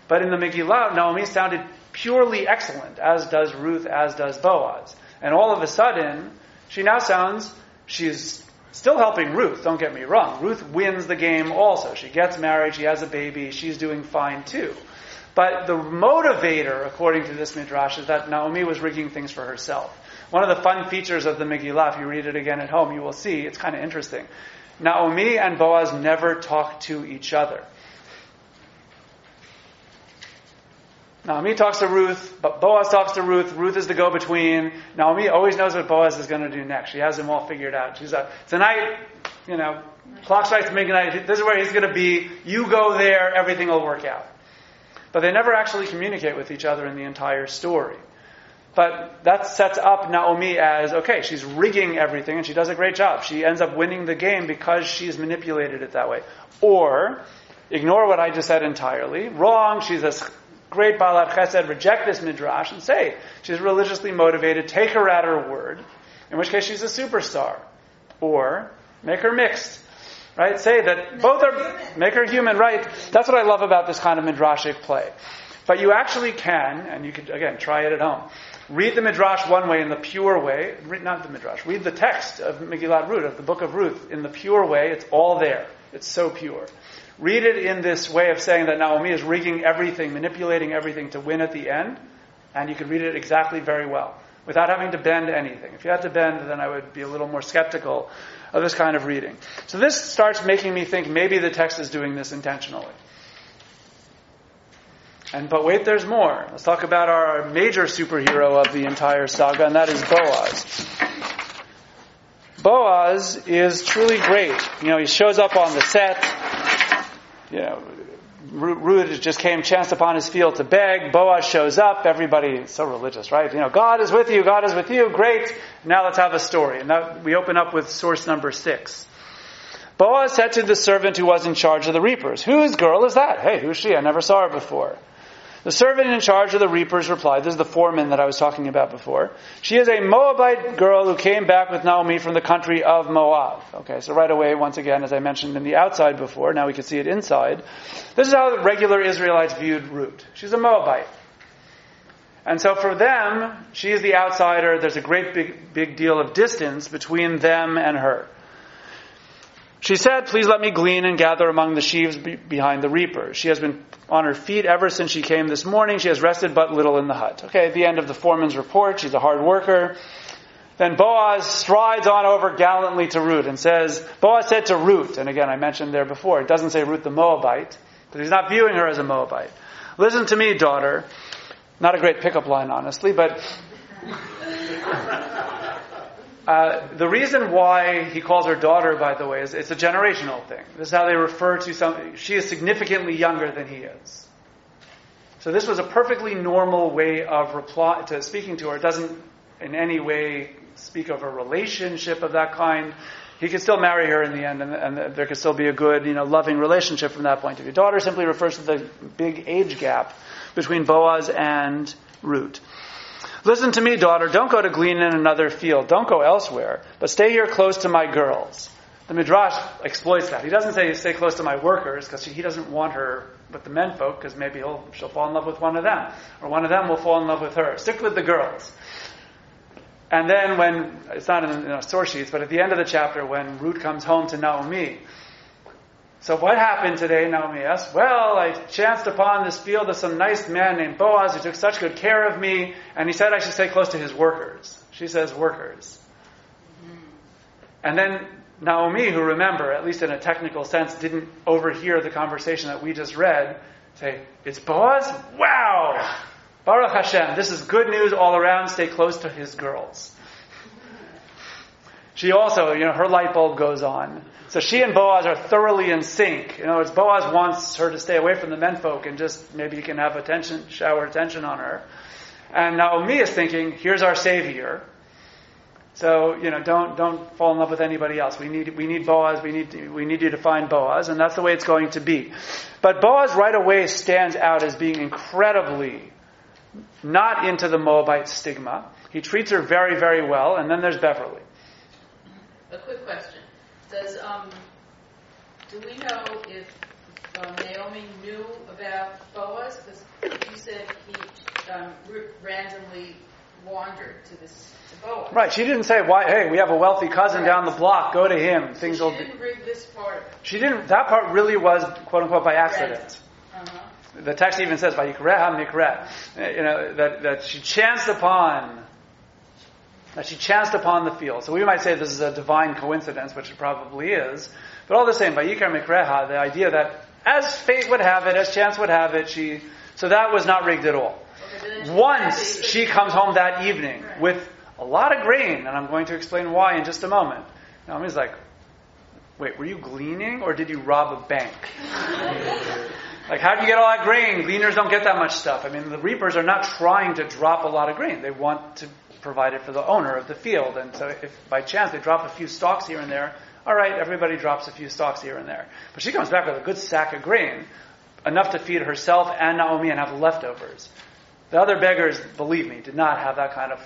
Speaker 1: But in the Megillah, Naomi sounded purely excellent, as does Ruth, as does Boaz. And all of a sudden, she now sounds, she's still helping Ruth, don't get me wrong. Ruth wins the game also. She gets married, she has a baby, she's doing fine too. But the motivator, according to this midrash, is that Naomi was rigging things for herself. One of the fun features of the Megillah, if you read it again at home, you will see, it's kind of interesting. Naomi and Boaz never talk to each other. Naomi talks to Ruth, but Boaz talks to Ruth. Ruth is the go-between. Naomi always knows what Boaz is going to do next. She has him all figured out. She's like, tonight, you know, clock strikes midnight. This is where he's going to be. You go there. Everything will work out. But they never actually communicate with each other in the entire story. But that sets up Naomi as, okay, she's rigging everything and she does a great job. She ends up winning the game because she's manipulated it that way. Or, ignore what I just said entirely. Wrong, she's a great Ba'alat Chesed, reject this midrash and say she's religiously motivated, take her at her word, in which case she's a superstar. Or, make her mixed. Right? Say that
Speaker 4: Make
Speaker 1: both are,
Speaker 4: human.
Speaker 1: make her human, right? That's what I love about this kind of midrashic play. But you actually can, and you can, again, try it at home. Read the Midrash one way in the pure way, read, not the Midrash, read the text of Megillat Ruth, of the book of Ruth, in the pure way. It's all there. It's so pure. read it in this way of saying that Naomi is rigging everything, manipulating everything to win at the end, and you can read it exactly very well without having to bend anything. If you had to bend, then I would be a little more skeptical of this kind of reading. So this starts making me think maybe the text is doing this intentionally. And but wait, there's more. Let's talk about our major superhero of the entire saga, and that is Boaz. Boaz is truly great. You know, he shows up on the set. You know, Ruth just came, chance upon his field to beg. Boaz shows up. Everybody so religious, right? You know, God is with you. God is with you. Great. Now let's have a story. And that, we open up with source number six. Boaz said to the servant who was in charge of the reapers, "Whose girl is that? Hey, who's she? I never saw her before." The servant in charge of the reapers replied, This is the foreman that I was talking about before. She is a Moabite girl who came back with Naomi from the country of Moab. Okay, so right away, once again, as I mentioned in the outside before, now we can see it inside. This is how the regular Israelites viewed Ruth. She's a Moabite. And so for them, she is the outsider. There's a great big, big deal of distance between them and her. She said, Please let me glean and gather among the sheaves be- behind the reapers. She has been on her feet ever since she came this morning. She has rested but little in the hut. Okay, at the end of the foreman's report, she's a hard worker. Then Boaz strides on over gallantly to Ruth and says, Boaz said to Ruth, and again I mentioned there before, it doesn't say Ruth the Moabite, but he's not viewing her as a Moabite. Listen to me, daughter. Not a great pickup line, honestly, but uh, the reason why he calls her daughter, by the way, is it's a generational thing. This is how they refer to some. She is significantly younger than he is. So this was a perfectly normal way of reply to speaking to her. It doesn't in any way speak of a relationship of that kind. He could still marry her in the end, and, and there could still be a good, you know, loving relationship from that point of view. Daughter simply refers to the big age gap between Boaz and Ruth. Listen to me, daughter. Don't go to glean in another field. Don't go elsewhere, but stay here close to my girls. The Midrash exploits that. He doesn't say stay close to my workers because he doesn't want her with the men folk because maybe he'll, she'll fall in love with one of them or one of them will fall in love with her. Stick with the girls. And then when, it's not in the source sheets, but at the end of the chapter when Ruth comes home to Naomi, so what happened today, Naomi asked? Well, I chanced upon this field of some nice man named Boaz who took such good care of me, and he said I should stay close to his workers. She says workers. And then Naomi, who remember, at least in a technical sense, didn't overhear the conversation that we just read, say, It's Boaz? Wow! Baruch Hashem, this is good news all around. Stay close to his girls. She also, you know, her light bulb goes on. So she and Boaz are thoroughly in sync. In other words, Boaz wants her to stay away from the menfolk and just maybe he can have attention, shower attention on her. And Naomi is thinking, here's our savior. So, you know, don't, don't fall in love with anybody else. We need, we need Boaz. We need, we need you to find Boaz. And that's the way it's going to be. But Boaz right away stands out as being incredibly not into the Moabite stigma. He treats her very, very well. And then there's Beverly.
Speaker 7: A quick question. Does, um, do we know if um, Naomi knew about Boaz? Because you said he um, randomly wandered to this to Boaz.
Speaker 1: Right. She didn't say, "Why? Hey, we have a wealthy cousin
Speaker 7: Right.
Speaker 1: down the block. Go to him. Things
Speaker 7: she
Speaker 1: will." Be.
Speaker 7: didn't read this part.
Speaker 1: She didn't. That part really was quote unquote by accident.
Speaker 7: Uh-huh.
Speaker 1: The text even says, "Vayikreha mikret," Uh, you know that that she chanced upon. That she chanced upon the field. So we might say this is a divine coincidence, which it probably is. But all the same, by Yikar mikreha, the idea that as fate would have it, as chance would have it, she. So that was not rigged at all.
Speaker 7: Okay,
Speaker 1: Once she comes home that evening
Speaker 7: Right.
Speaker 1: with a lot of grain, and I'm going to explain why in just a moment. Naomi's like, wait, were you gleaning or did you rob a bank? like, how do you get all that grain? Gleaners don't get that much stuff. I mean, the reapers are not trying to drop a lot of grain. They want to provide it for the owner of the field. And so if by chance they drop a few stalks here and there, all right, everybody drops a few stalks here and there. But she comes back with a good sack of grain, enough to feed herself and Naomi and have leftovers. The other beggars, believe me, did not have that kind of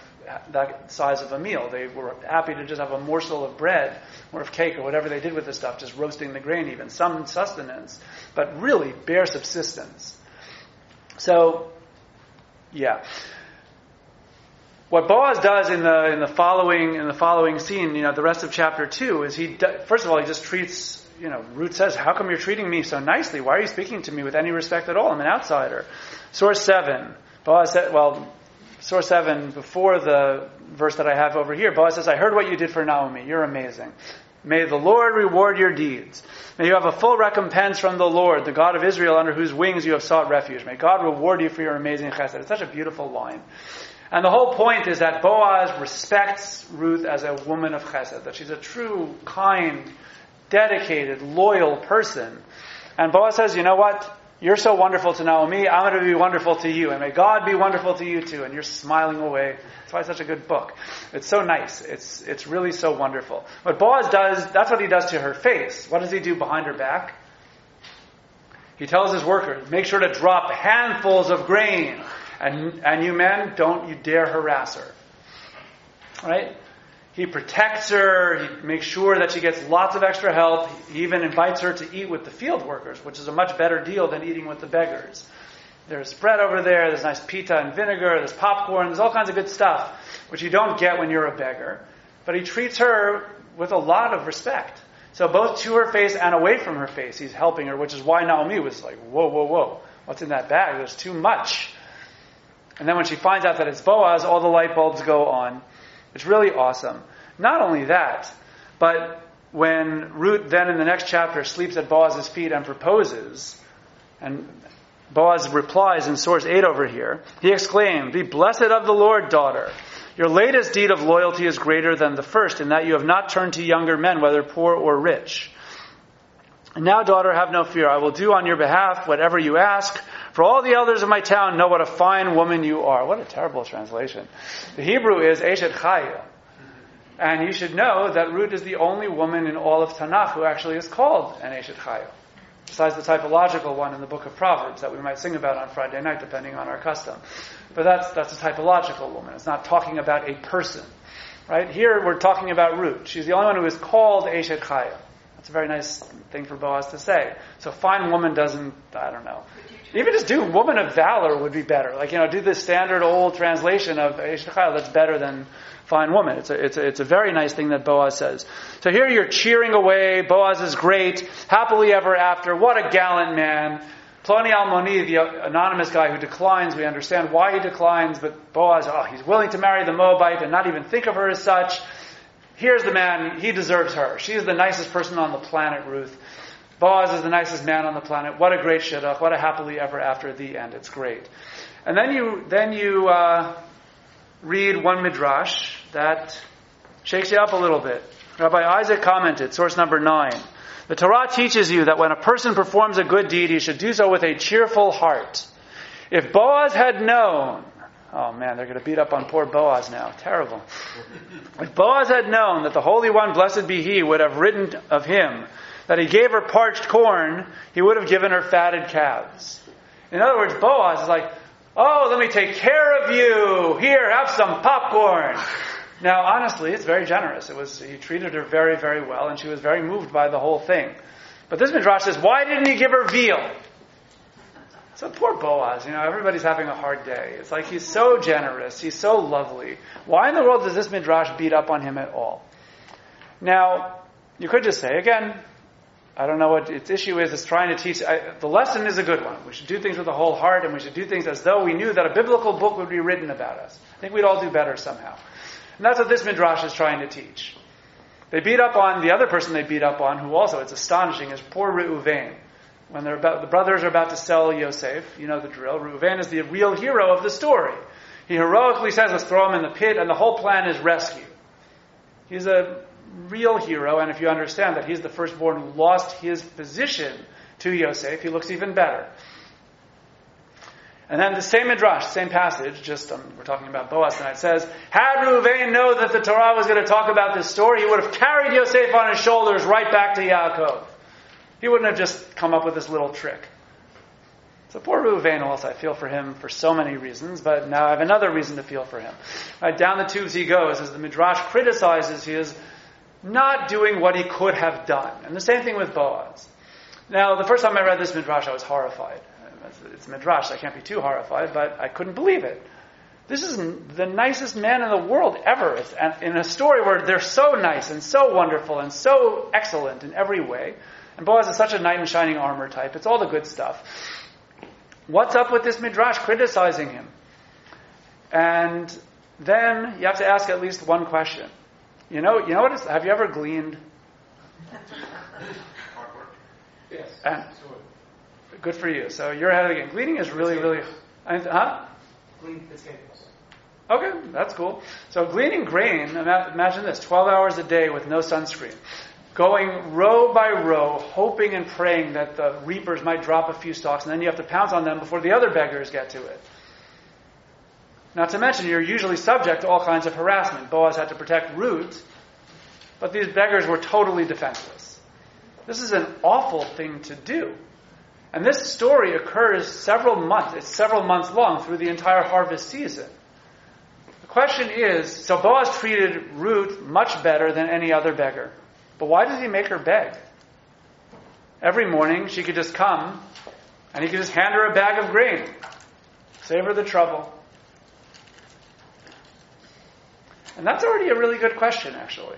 Speaker 1: that size of a meal. They were happy to just have a morsel of bread or of cake or whatever they did with the stuff, just roasting the grain, even some sustenance, but really bare subsistence. So, yeah. What Boaz does in the in the following in the following scene, you know, the rest of chapter two, is he first of all he just treats you know, Ruth says, How come you're treating me so nicely? Why are you speaking to me with any respect at all? I'm an outsider. Source 7. Boaz said, well, source 7, before the verse that I have over here, Boaz says, I heard what you did for Naomi. You're amazing. May the Lord reward your deeds. May you have a full recompense from the Lord, the God of Israel, under whose wings you have sought refuge. May God reward you for your amazing chesed. It's such a beautiful line. And the whole point is that Boaz respects Ruth as a woman of chesed, that she's a true, kind, dedicated, loyal person. And Boaz says, you know what? You're so wonderful to Naomi, I'm going to be wonderful to you, and may God be wonderful to you too. And you're smiling away. That's why it's such a good book. It's so nice. It's, it's really so wonderful. What Boaz does, that's what he does to her face. What does he do behind her back? He tells his workers, make sure to drop handfuls of grain. And, and you men, don't you dare harass her. Right? He protects her. He makes sure that she gets lots of extra help. He even invites her to eat with the field workers, which is a much better deal than eating with the beggars. There's bread over there. There's nice pita and vinegar. There's popcorn. There's all kinds of good stuff, which you don't get when you're a beggar. But he treats her with a lot of respect. So both to her face and away from her face, he's helping her, which is why Naomi was like, whoa, whoa, whoa. What's in that bag? There's too much. And then when she finds out that it's Boaz, all the light bulbs go on. It's really awesome. Not only that, but when Ruth then in the next chapter sleeps at Boaz's feet and proposes, and Boaz replies in source 8 over here, he exclaimed, Be blessed of the Lord, daughter. Your latest deed of loyalty is greater than the first, in that you have not turned to younger men, whether poor or rich. And now, daughter, have no fear. I will do on your behalf whatever you ask. For all the elders of my town know what a fine woman you are. What a terrible translation. The Hebrew is Eshet Chayil. And you should know that Ruth is the only woman in all of Tanakh who actually is called an Eshet Chayil. Besides the typological one in the book of Proverbs that we might sing about on Friday night, depending on our custom. But that's, that's a typological woman. It's not talking about a person. Right? Here we're talking about Ruth. She's the only one who is called Eshet Chayil. That's a very nice thing for Boaz to say. So fine woman doesn't, I don't know. Even just do woman of valor would be better. Like, you know, do the standard old translation of Eshet Chayil. That's better than fine woman. It's a, it's, a, it's a very nice thing that Boaz says. So here you're cheering away. Boaz is great. Happily ever after. What a gallant man. Ploni Almoni, the anonymous guy who declines, we understand why he declines, but Boaz, oh, he's willing to marry the Moabite and not even think of her as such. Here's the man, he deserves her. She is the nicest person on the planet, Ruth. Boaz is the nicest man on the planet. What a great shidduch. What a happily ever after the end. It's great. And then you, then you, uh, read one midrash that shakes you up a little bit. Rabbi Isaac commented, source number nine. The Torah teaches you that when a person performs a good deed, he should do so with a cheerful heart. If Boaz had known, oh man, they're going to beat up on poor Boaz now. Terrible. If Boaz had known that the Holy One, blessed be He, would have written of him that he gave her parched corn, he would have given her fatted calves. In other words, Boaz is like, oh, let me take care of you. Here, have some popcorn. Now, honestly, it's very generous. It was he treated her very, very well, and she was very moved by the whole thing. But this midrash says, why didn't he give her veal? So poor Boaz, you know, everybody's having a hard day. It's like he's so generous, he's so lovely. Why in the world does this midrash beat up on him at all? Now, you could just say again, I don't know what its issue is. It's trying to teach. I, the lesson is a good one. We should do things with a whole heart, and we should do things as though we knew that a biblical book would be written about us. I think we'd all do better somehow. And that's what this midrash is trying to teach. They beat up on the other person they beat up on, who also, it's astonishing, is poor Reuven. When they're about, the brothers are about to sell Yosef, you know the drill. Reuven is the real hero of the story. He heroically says, let's throw him in the pit, and the whole plan is rescue. He's a real hero, and if you understand that he's the firstborn who lost his position to Yosef, he looks even better. And then the same midrash, same passage, just um, we're talking about Boaz tonight, says, had Reuven known that the Torah was going to talk about this story, he would have carried Yosef on his shoulders right back to Yaakov. He wouldn't have just come up with this little trick. So poor Reuven also, I feel for him for so many reasons, but now I have another reason to feel for him. Right, down the tubes he goes as the midrash criticizes his not doing what he could have done. And the same thing with Boaz. Now, the first time I read this midrash, I was horrified. It's midrash, so I can't be too horrified, but I couldn't believe it. This is the nicest man in the world ever. in a story where they're so nice and so wonderful and so excellent in every way. And Boaz is such a knight in shining armor type. It's all the good stuff. What's up with this midrash criticizing him? And then you have to ask at least one question. You know, you know what is, have you ever gleaned?
Speaker 3: Hard work.
Speaker 6: Yes.
Speaker 1: And good for you. So you're ahead of the game. Gleaning is really, really, huh?
Speaker 6: Clean potatoes.
Speaker 1: Okay, that's cool. So gleaning grain, imagine this, 12 hours a day with no sunscreen. Going row by row, hoping and praying that the reapers might drop a few stalks, and then you have to pounce on them before the other beggars get to it. Not to mention, you're usually subject to all kinds of harassment. Boaz had to protect Ruth, but these beggars were totally defenseless. This is an awful thing to do. And this story occurs several months, it's several months long through the entire harvest season. The question is so Boaz treated Ruth much better than any other beggar. But why does he make her beg? Every morning she could just come and he could just hand her a bag of grain. Save her the trouble. And that's already a really good question, actually.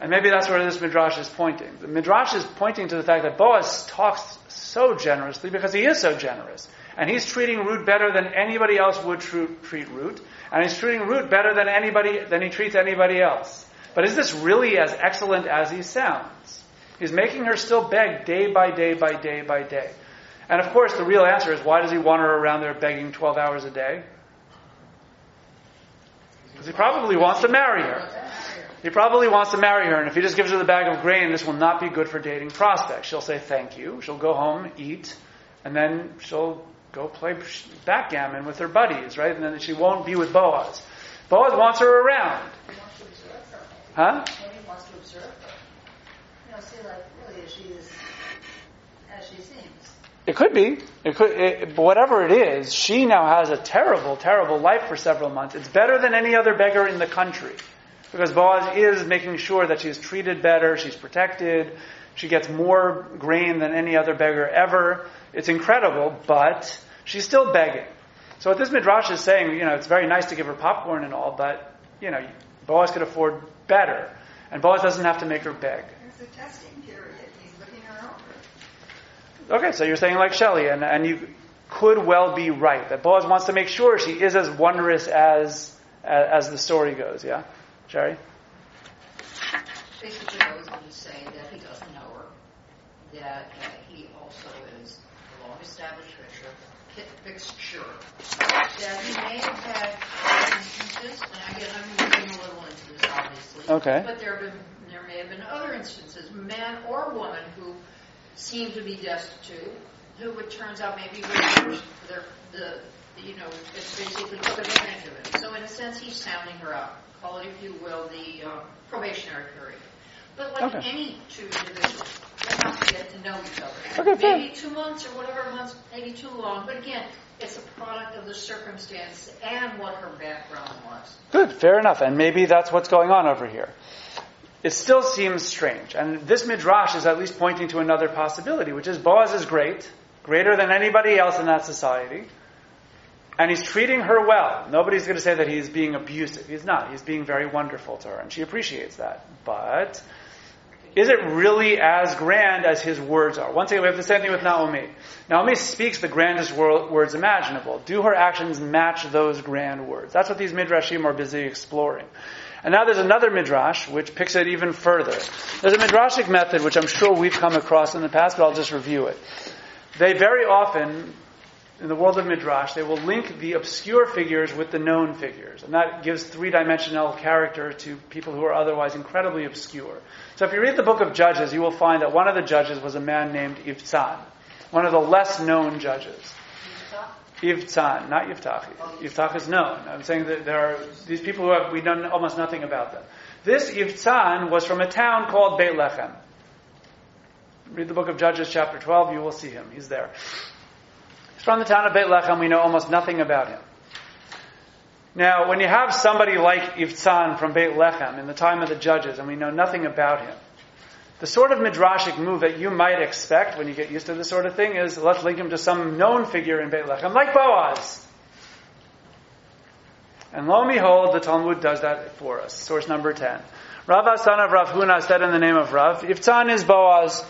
Speaker 1: And maybe that's where this midrash is pointing. The midrash is pointing to the fact that Boaz talks so generously because he is so generous. And he's treating Ruth better than anybody else would tru- treat Ruth. And he's treating Ruth better than anybody than he treats anybody else. But is this really as excellent as he sounds? He's making her still beg day by day by day by day. And of course, the real answer is why does he want her around there begging 12 hours a day? Because he probably wants to marry her. He probably wants to marry her, and if he just gives her the bag of grain, this will not be good for dating prospects. She'll say thank you, she'll go home, eat, and then she'll go play backgammon with her buddies, right? And then she won't be with Boaz. Boaz wants her around.
Speaker 2: He wants to observe her.
Speaker 1: Huh?
Speaker 2: Maybe he wants to observe her. You know, see, like, really, she is as she seems.
Speaker 1: It could be. It could. It, whatever it is, she now has a terrible, terrible life for several months. It's better than any other beggar in the country, because Boaz is making sure that she's treated better, she's protected, she gets more grain than any other beggar ever. It's incredible, but she's still begging. So what this midrash is saying, you know, it's very nice to give her popcorn and all, but you know, Boaz could afford better, and Boaz doesn't have to make her beg.
Speaker 4: There's a testing period. He's looking her over.
Speaker 1: Okay, so you're saying like Shelley, and, and you could well be right that Boaz wants to make sure she is as wondrous as as, as the story goes. Yeah, Jerry.
Speaker 2: Basically, I was going to say that he doesn't know her, that uh, he also is a long-established fixture, that he may have had instances, and again, I'm reading a little into this, obviously.
Speaker 1: Okay.
Speaker 2: But there have been, there may have been other instances, man or woman, who seem to be destitute, who it turns out maybe were their, the, you know, it's basically took advantage of it. So in a sense, he's sounding her out. Call it, if you will, the uh, probationary period. But like
Speaker 1: Okay.
Speaker 2: any two individuals, they have to get to know each other.
Speaker 1: Okay, fair.
Speaker 2: maybe two months or whatever months, maybe too long. But again, it's a product of the circumstance and what her background was.
Speaker 1: Good, fair enough, and maybe that's what's going on over here. It still seems strange, and this midrash is at least pointing to another possibility, which is Boaz is great, greater than anybody else in that society, and he's treating her well. Nobody's going to say that he's being abusive. He's not. He's being very wonderful to her, and she appreciates that. But is it really as grand as his words are? Once again, we have the same thing with Naomi. Naomi speaks the grandest words imaginable. Do her actions match those grand words? That's what these midrashim are busy exploring. And now there's another midrash which picks it even further. There's a midrashic method which I'm sure we've come across in the past, but I'll just review it. They very often, in the world of midrash, they will link the obscure figures with the known figures, and that gives three-dimensional character to people who are otherwise incredibly obscure. So if you read the book of Judges, you will find that one of the judges was a man named Ivtzan, one of the less known judges. Yivtzan, not Yiftach. Yiftach is known. I'm saying that there are these people who have, we know almost nothing about them. This Yivtzan was from a town called Beit Lechem. Read the book of Judges, chapter 12, you will see him. He's there. He's from the town of Beit Lechem. We know almost nothing about him. Now, when you have somebody like Yivtzan from Beit Lechem in the time of the Judges, and we know nothing about him, the sort of midrashic move that you might expect when you get used to this sort of thing is let's link him to some known figure in Beit Lechem, like Boaz. And lo and behold, the Talmud does that for us. Source number 10. Rav son of Rav Huna said in the name of Rav, Iftzan is Boaz.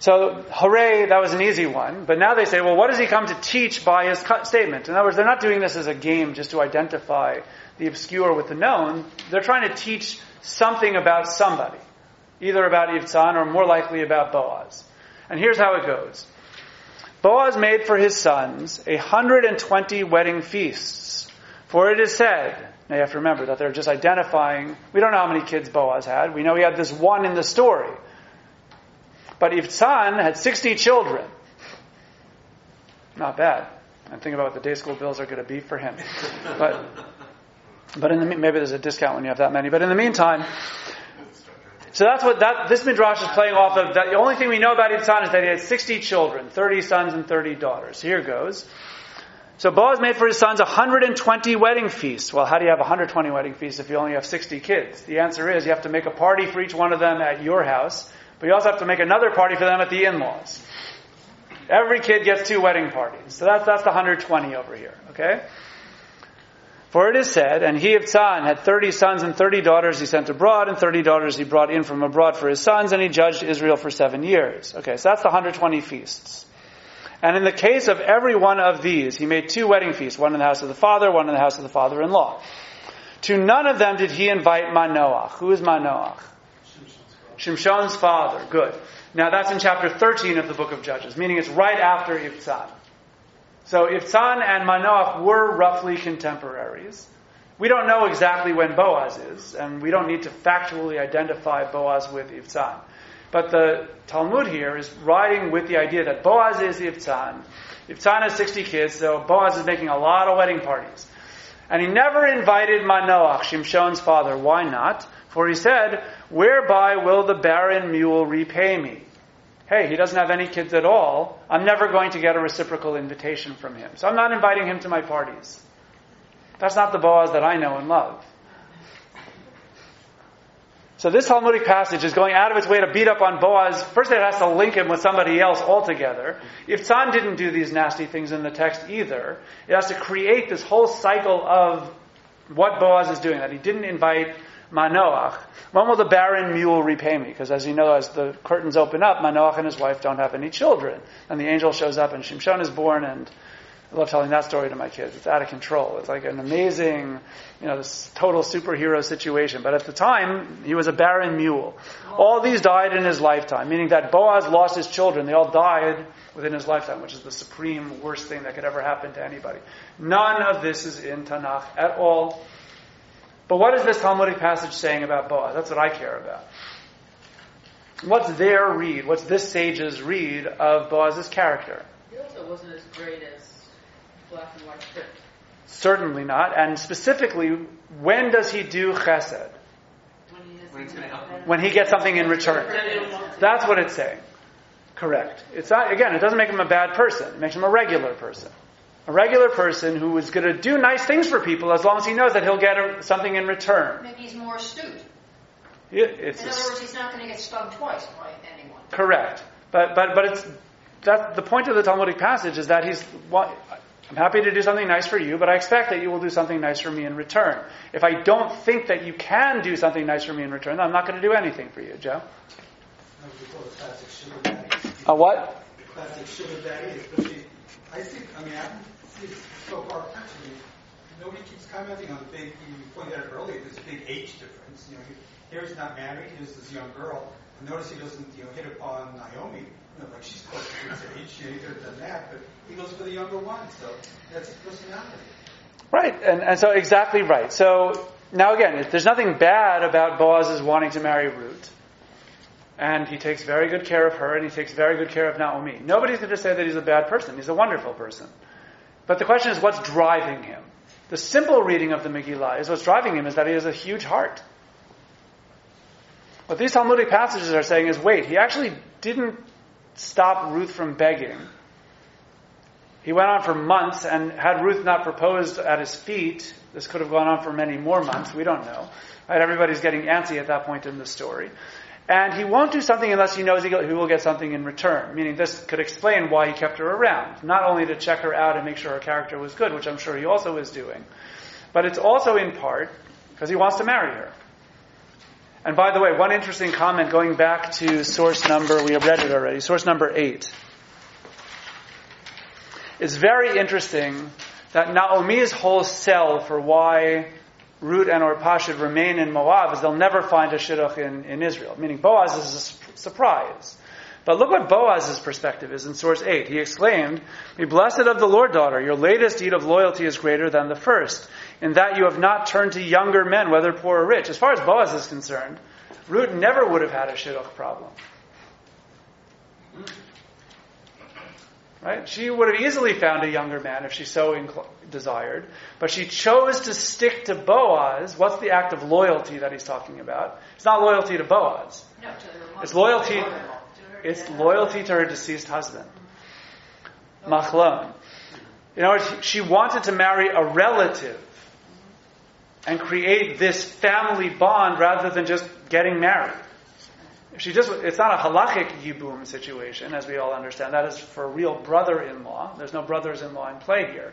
Speaker 1: So, hooray, that was an easy one. But now they say, well, what does he come to teach by his statement? In other words, they're not doing this as a game just to identify the obscure with the known. They're trying to teach something about somebody, either about Ibzan or more likely about Boaz. And here's how it goes. Boaz made for his sons a hundred and twenty wedding feasts. For it is said, now you have to remember that they're just identifying, we don't know how many kids Boaz had. We know he had this one in the story. But Ibzan had 60 children. Not bad. I'm thinking about what the day school bills are going to be for him. But, but in the, maybe there's a discount when you have that many. But in the meantime, so that's what that, this midrash is playing off of. That the only thing we know about Ibzan is that he had 60 children, 30 sons and 30 daughters. Here goes. So Boaz made for his sons 120 wedding feasts. Well, how do you have 120 wedding feasts if you only have 60 kids? The answer is you have to make a party for each one of them at your house but you also have to make another party for them at the in-laws. Every kid gets two wedding parties. So that's, that's the 120 over here, okay? For it is said, and he Ibzan had 30 sons and 30 daughters he sent abroad, and 30 daughters he brought in from abroad for his sons, and he judged Israel for seven years. Okay, so that's the 120 feasts. And in the case of every one of these, he made two wedding feasts, one in the house of the father, one in the house of the father-in-law. To none of them did he invite Manoach. Who is Manoach? Shimshon's father. Good. Now that's in chapter 13 of the book of Judges, meaning it's right after Ibzan. So Ibzan and Manoach were roughly contemporaries. We don't know exactly when Boaz is, and we don't need to factually identify Boaz with Ibzan. But the Talmud here is riding with the idea that Boaz is Ibzan. Ibzan has 60 kids, so Boaz is making a lot of wedding parties. And he never invited Manoach, Shimshon's father. Why not? For he said, Whereby will the barren mule repay me? Hey, he doesn't have any kids at all. I'm never going to get a reciprocal invitation from him. So I'm not inviting him to my parties. That's not the Boaz that I know and love. So this Talmudic passage is going out of its way to beat up on Boaz. First, it has to link him with somebody else altogether. If Ibzan didn't do these nasty things in the text either. It has to create this whole cycle of what Boaz is doing, that he didn't invite Manoach. When will the barren mule repay me? Because as you know, as the curtains open up, Manoach and his wife don't have any children. And the angel shows up and Shimshon is born and I love telling that story to my kids. It's out of control. It's like an amazing, you know, this total superhero situation. But at the time, he was a barren mule. All these died in his lifetime, meaning that Boaz lost his children. They all died within his lifetime, which is the supreme worst thing that could ever happen to anybody. None of this is in Tanakh at all. But what is this Talmudic passage saying about Boaz? That's what I care about. What's their read? What's this sage's read of Boaz's character?
Speaker 7: He also wasn't as great as black and white print.
Speaker 1: Certainly not. And specifically, when does he do chesed?
Speaker 7: When he,
Speaker 3: When it's gonna help him.
Speaker 1: When he gets something in return. That's what it's saying. Correct. It's not, again, it doesn't make him a bad person. It makes him a regular person. A regular person who is going to do nice things for people as long as he knows that he'll get a, something in return.
Speaker 2: Maybe he's more astute.
Speaker 1: Yeah, It's
Speaker 2: In
Speaker 1: a-
Speaker 2: other words, he's not going to get stung twice by anyone.
Speaker 1: correct. But, but, but it's, that, the point of the Talmudic passage is that he's, wa- I'm happy to do something nice for you, but I expect that you will do something nice for me in return. If I don't think that you can do something nice for me in return, then I'm not going to do anything for you, Joe.
Speaker 8: No, we call it classic sugar daddy.
Speaker 1: A what?
Speaker 8: Classic sugar daddy, especially, I think, I mean, I see so far actually, nobody keeps commenting on the big, you pointed out earlier, this big age difference. You know, he's not married, here's this young girl. And notice he doesn't, you know, hit upon Naomi, you know, like she's close to his age, you know, he could have done that, but he goes for the younger one, so that's his personality.
Speaker 1: Right, and, and so exactly right. So now again, there's nothing bad about Boaz's wanting to marry Ruth. And he takes very good care of her, and he takes very good care of Naomi. Nobody's going to say that he's a bad person. He's a wonderful person. But the question is, what's driving him? The simple reading of the Megillah is what's driving him is that he has a huge heart. What these Talmudic passages are saying is, wait, he actually didn't stop Ruth from begging. He went on for months, and had Ruth not proposed at his feet, this could have gone on for many more months. We don't know. Right? Everybody's getting antsy at that point in the story. And he won't do something unless he knows he will get something in return. Meaning, this could explain why he kept her around. Not only to check her out and make sure her character was good, which I'm sure he also is doing, but it's also in part because he wants to marry her. And by the way, one interesting comment going back to source number, we have read it already, source number eight. It's very interesting that Naomi's whole sell for why Ruth and Orpah should remain in Moab is they'll never find a shidduch in, in Israel, meaning Boaz is a su- surprise. But look what Boaz's perspective is in source 8. He exclaimed, Be blessed of the Lord, daughter. Your latest deed of loyalty is greater than the first, in that you have not turned to younger men, whether poor or rich. As far as Boaz is concerned, Ruth never would have had a shidduch problem. Right? She would have easily found a younger man if she so incl- desired, but she chose to stick to Boaz. What's the act of loyalty that he's talking about? It's not loyalty to Boaz.
Speaker 2: No, to the
Speaker 1: It's loyalty.
Speaker 2: To her-
Speaker 1: It's loyalty to her deceased husband. Machlon. In other words, she wanted to marry a relative and create this family bond rather than just getting married. She just, it's not a halachic yibum situation, as we all understand. That is for a real brother-in-law. There's no brothers-in-law in play here.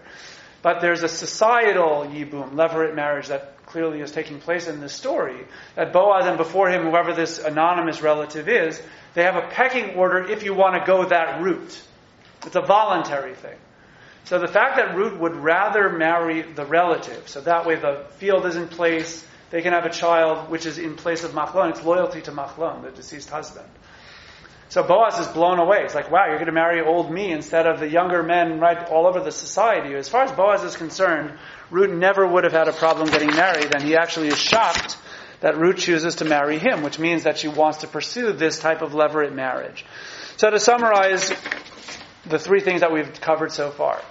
Speaker 1: But there's a societal yibum, levirate marriage, that clearly is taking place in this story. That Boaz and before him, whoever this anonymous relative is, they have a pecking order if you want to go that route. It's a voluntary thing. So the fact that Ruth would rather marry the relative, so that way the field is in place, they can have a child which is in place of Machlon, it's loyalty to Machlon, the deceased husband. So Boaz is blown away. It's like, wow, you're going to marry old me instead of the younger men right all over the society. As far as Boaz is concerned, Ruth never would have had a problem getting married, and he actually is shocked that Ruth chooses to marry him, which means that she wants to pursue this type of levirate marriage. So to summarize the three things that we've covered so far.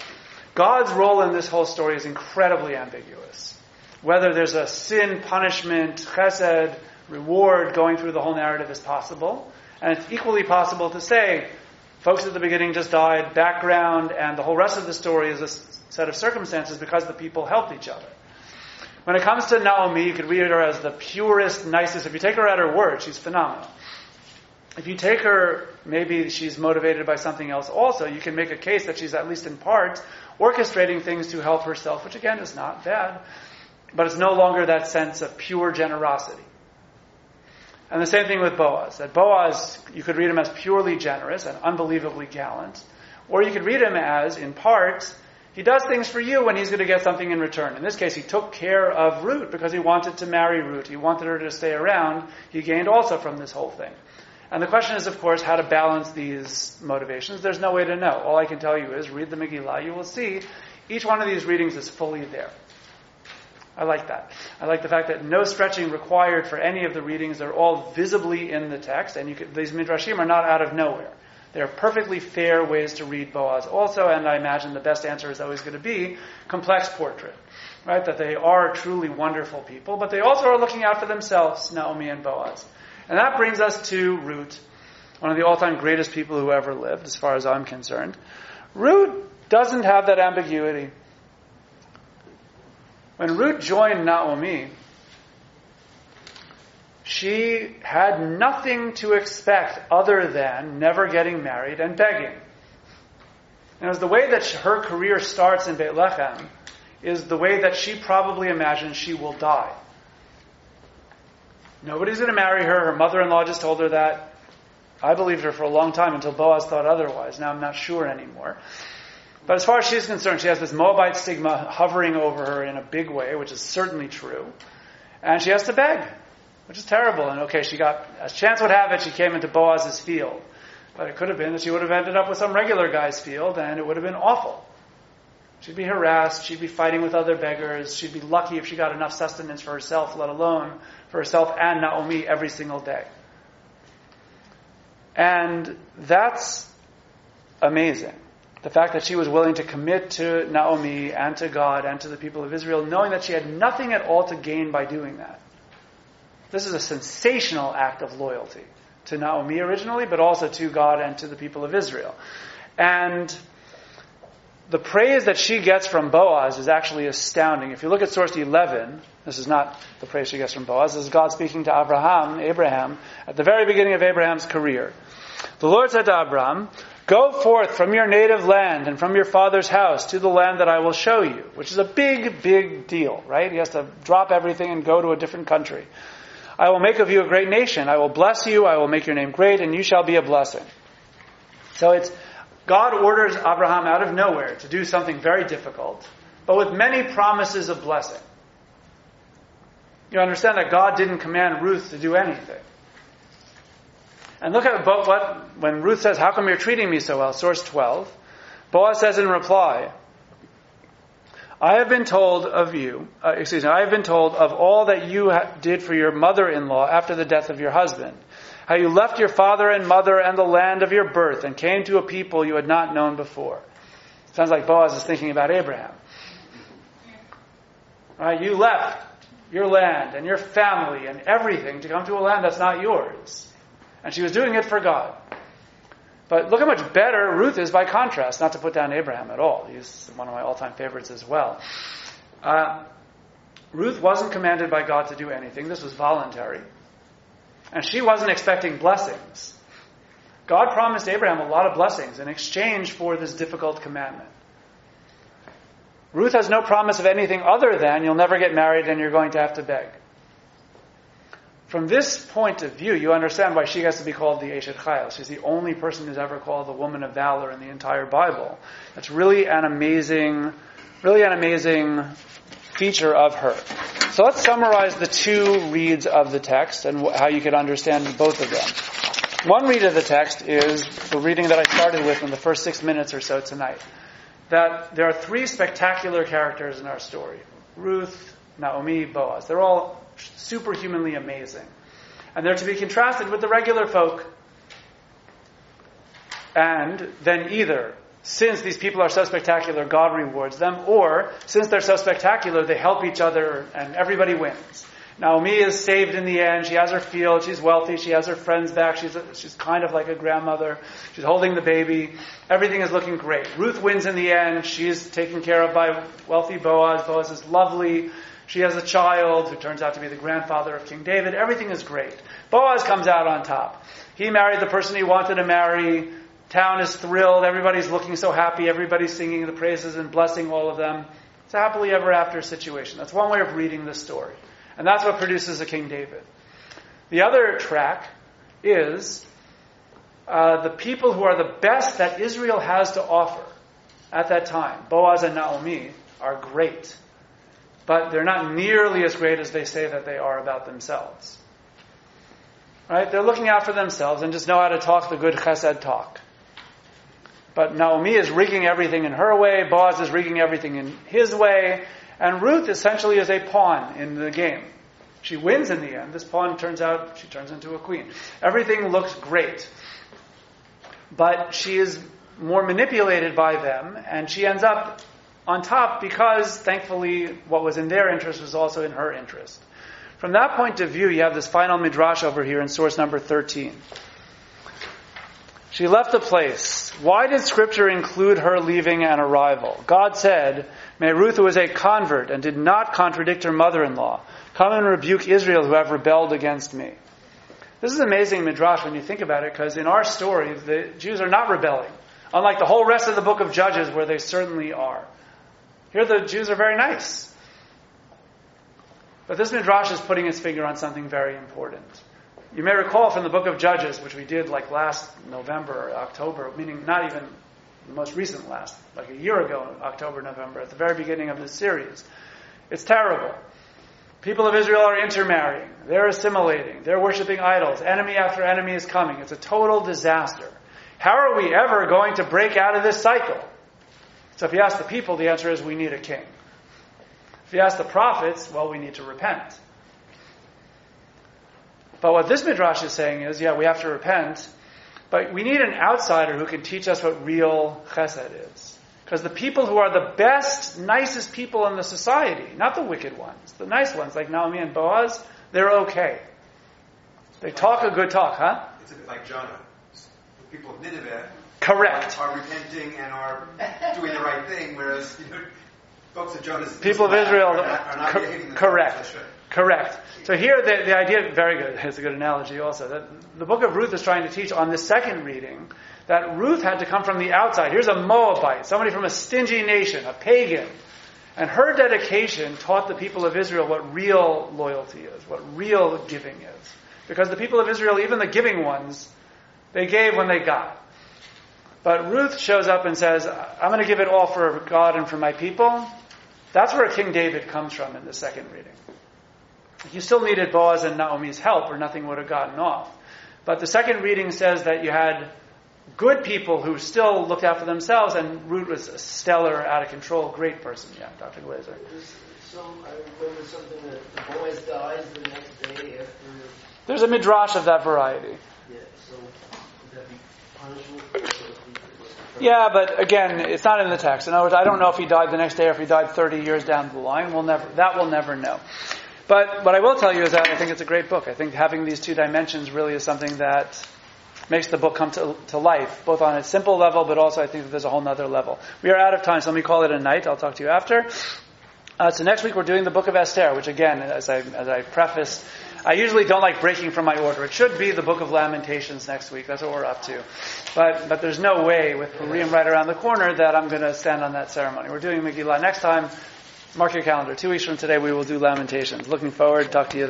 Speaker 1: God's role in this whole story is incredibly ambiguous. Whether there's a sin, punishment, chesed, reward going through the whole narrative is possible. And it's equally possible to say, folks at the beginning just died, background, and the whole rest of the story is a set of circumstances because the people helped each other. When it comes to Naomi, you could read her as the purest, nicest. If you take her at her word, she's phenomenal. If you take her, maybe she's motivated by something else also, you can make a case that she's at least in part orchestrating things to help herself, which again is not bad, but it's no longer that sense of pure generosity. And the same thing with Boaz. That Boaz, you could read him as purely generous and unbelievably gallant, or you could read him as, in part, he does things for you when he's going to get something in return. In this case, he took care of Ruth because he wanted to marry Ruth. He wanted her to stay around. He gained also from this whole thing. And the question is, of course, how to balance these motivations. There's no way to know. All I can tell you is read the Megillah. You will see each one of these readings is fully there. I like that. I like the fact that no stretching required for any of the readings. They're all visibly in the text, and could, these midrashim are not out of nowhere. They're perfectly fair ways to read Boaz also, and I imagine the best answer is always going to be complex portrait. Right? That they are truly wonderful people, but they also are looking out for themselves, Naomi and Boaz. And that brings us to Ruth, one of the all-time greatest people who ever lived, as far as I'm concerned. Ruth doesn't have that ambiguity. When Ruth joined Naomi, she had nothing to expect other than never getting married and begging. And it was the way that her career starts in Beit Lechem is the way that she probably imagines she will die. Nobody's going to marry her. Her mother-in-law just told her that. I believed her for a long time until Boaz thought otherwise. Now I'm not sure anymore. But as far as she's concerned, she has this Moabite stigma hovering over her in a big way, which is certainly true. And she has to beg, which is terrible. And okay, she got, as chance would have it, she came into Boaz's field. But it could have been that she would have ended up with some regular guy's field, and it would have been awful. She'd be harassed, she'd be fighting with other beggars, she'd be lucky if she got enough sustenance for herself, let alone for herself and Naomi every single day. And that's amazing. The fact that she was willing to commit to Naomi and to God and to the people of Israel, knowing that she had nothing at all to gain by doing that. This is a sensational act of loyalty to Naomi originally, but also to God and to the people of Israel. And the praise that she gets from Boaz is actually astounding. If you look at source 11, this is not the praise she gets from Boaz, this is God speaking to Abraham, Abraham, at the very beginning of Abraham's career. The Lord said to Abraham, Go forth from your native land and from your father's house to the land that I will show you, which is a big, big deal, right? He has to drop everything and go to a different country. I will make of you a great nation. I will bless you. I will make your name great, and you shall be a blessing. So it's God orders Abraham out of nowhere to do something very difficult, but with many promises of blessing. You understand that God didn't command Ruth to do anything. And look at what, when Ruth says, How come you're treating me so well? Source 12. Boaz says in reply, I have been told of you, uh, excuse me, I have been told of all that you ha- did for your mother in law after the death of your husband. How you left your father and mother and the land of your birth and came to a people you had not known before. Sounds like Boaz is thinking about Abraham. Right? You left your land and your family and everything to come to a land that's not yours. And she was doing it for God. But look how much better Ruth is by contrast, not to put down Abraham at all. He's one of my all time favorites as well. Uh, Ruth wasn't commanded by God to do anything, this was voluntary. And she wasn't expecting blessings. God promised Abraham a lot of blessings in exchange for this difficult commandment. Ruth has no promise of anything other than you'll never get married and you're going to have to beg. From this point of view, you understand why she has to be called the Eshet Chayil. She's the only person who's ever called the woman of valor in the entire Bible. That's really an amazing, really an amazing feature of her. So let's summarize the two reads of the text and how you could understand both of them. One read of the text is the reading that I started with in the first six minutes or so tonight. That there are three spectacular characters in our story Ruth, Naomi, Boaz. They're all superhumanly amazing. And they're to be contrasted with the regular folk. And then either, since these people are so spectacular, God rewards them, or since they're so spectacular, they help each other and everybody wins. Naomi is saved in the end. She has her field. She's wealthy. She has her friends back. She's, a, she's kind of like a grandmother. She's holding the baby. Everything is looking great. Ruth wins in the end. She's taken care of by wealthy Boaz. Boaz is lovely. She has a child who turns out to be the grandfather of King David. Everything is great. Boaz comes out on top. He married the person he wanted to marry. Town is thrilled. Everybody's looking so happy. Everybody's singing the praises and blessing all of them. It's a happily ever after situation. That's one way of reading this story. And that's what produces a King David. The other track is uh, the people who are the best that Israel has to offer at that time. Boaz and Naomi are great, but they're not nearly as great as they say that they are about themselves. Right? They're looking out for themselves and just know how to talk the good chesed talk. But Naomi is rigging everything in her way, Boaz is rigging everything in his way, and Ruth essentially is a pawn in the game. She wins in the end. This pawn turns out, she turns into a queen. Everything looks great. But she is more manipulated by them, and she ends up on top because, thankfully, what was in their interest was also in her interest. From that point of view, you have this final midrash over here in source number 13. She left the place. Why did Scripture include her leaving and arrival? God said, May Ruth, who was a convert and did not contradict her mother in law, come and rebuke Israel who have rebelled against me. This is amazing midrash when you think about it, because in our story, the Jews are not rebelling, unlike the whole rest of the book of Judges, where they certainly are. Here, the Jews are very nice. But this midrash is putting its finger on something very important. You may recall from the book of Judges, which we did like last November or October, meaning not even the most recent last, like a year ago, October, November, at the very beginning of this series. It's terrible. People of Israel are intermarrying. They're assimilating. They're worshiping idols. Enemy after enemy is coming. It's a total disaster. How are we ever going to break out of this cycle? So if you ask the people, the answer is we need a king. If you ask the prophets, well, we need to repent. But what this midrash is saying is, yeah, we have to repent, but we need an outsider who can teach us what real chesed is. Because the people who are the best, nicest people in the society, not the wicked ones, the nice ones like Naomi and Boaz, they're okay. They talk a good talk, huh?
Speaker 3: It's a bit like Jonah. The people of Nineveh
Speaker 1: Correct.
Speaker 3: are, are repenting and are doing the right thing, whereas you know, folks of Jonah's
Speaker 1: People of Israel,
Speaker 3: are not, are not behaving
Speaker 1: correct. Correct. So here, the, the idea, very good, it's a good analogy also, that the book of Ruth is trying to teach on this second reading that Ruth had to come from the outside. Here's a Moabite, somebody from a stingy nation, a pagan, And her dedication taught the people of Israel what real loyalty is, what real giving is. Because the people of Israel, even the giving ones, they gave when they got. But Ruth shows up and says, I'm going to give it all for God and for my people. That's where King David comes from in the second reading. You still needed Boaz and Naomi's help, or nothing would have gotten off. But the second reading says that you had good people who still looked out for themselves, and Ruth was a stellar, out of control, great person. Yeah, Dr. Glazer.
Speaker 9: There's some, I something that Boaz dies the next day after,
Speaker 1: There's a midrash of that variety.
Speaker 9: yeah, so would that be punishment?
Speaker 1: Yeah, but again, it's not in the text. In other words, I don't know if he died the next day or if he died 30 years down the line. We'll never, that we'll never know. But what I will tell you is that I think it's a great book. I think having these two dimensions really is something that makes the book come to, to life, both on a simple level, but also I think that there's a whole other level. We are out of time, so let me call it a night. I'll talk to you after. Uh, so next week we're doing the book of Esther, which again, as I, as I preface, I usually don't like breaking from my order. It should be the book of Lamentations next week. That's what we're up to. But, but there's no way with Purim right around the corner that I'm going to stand on that ceremony. We're doing Megillah next time. Mark your calendar. Two weeks from today we will do Lamentations. Looking forward. Talk to you.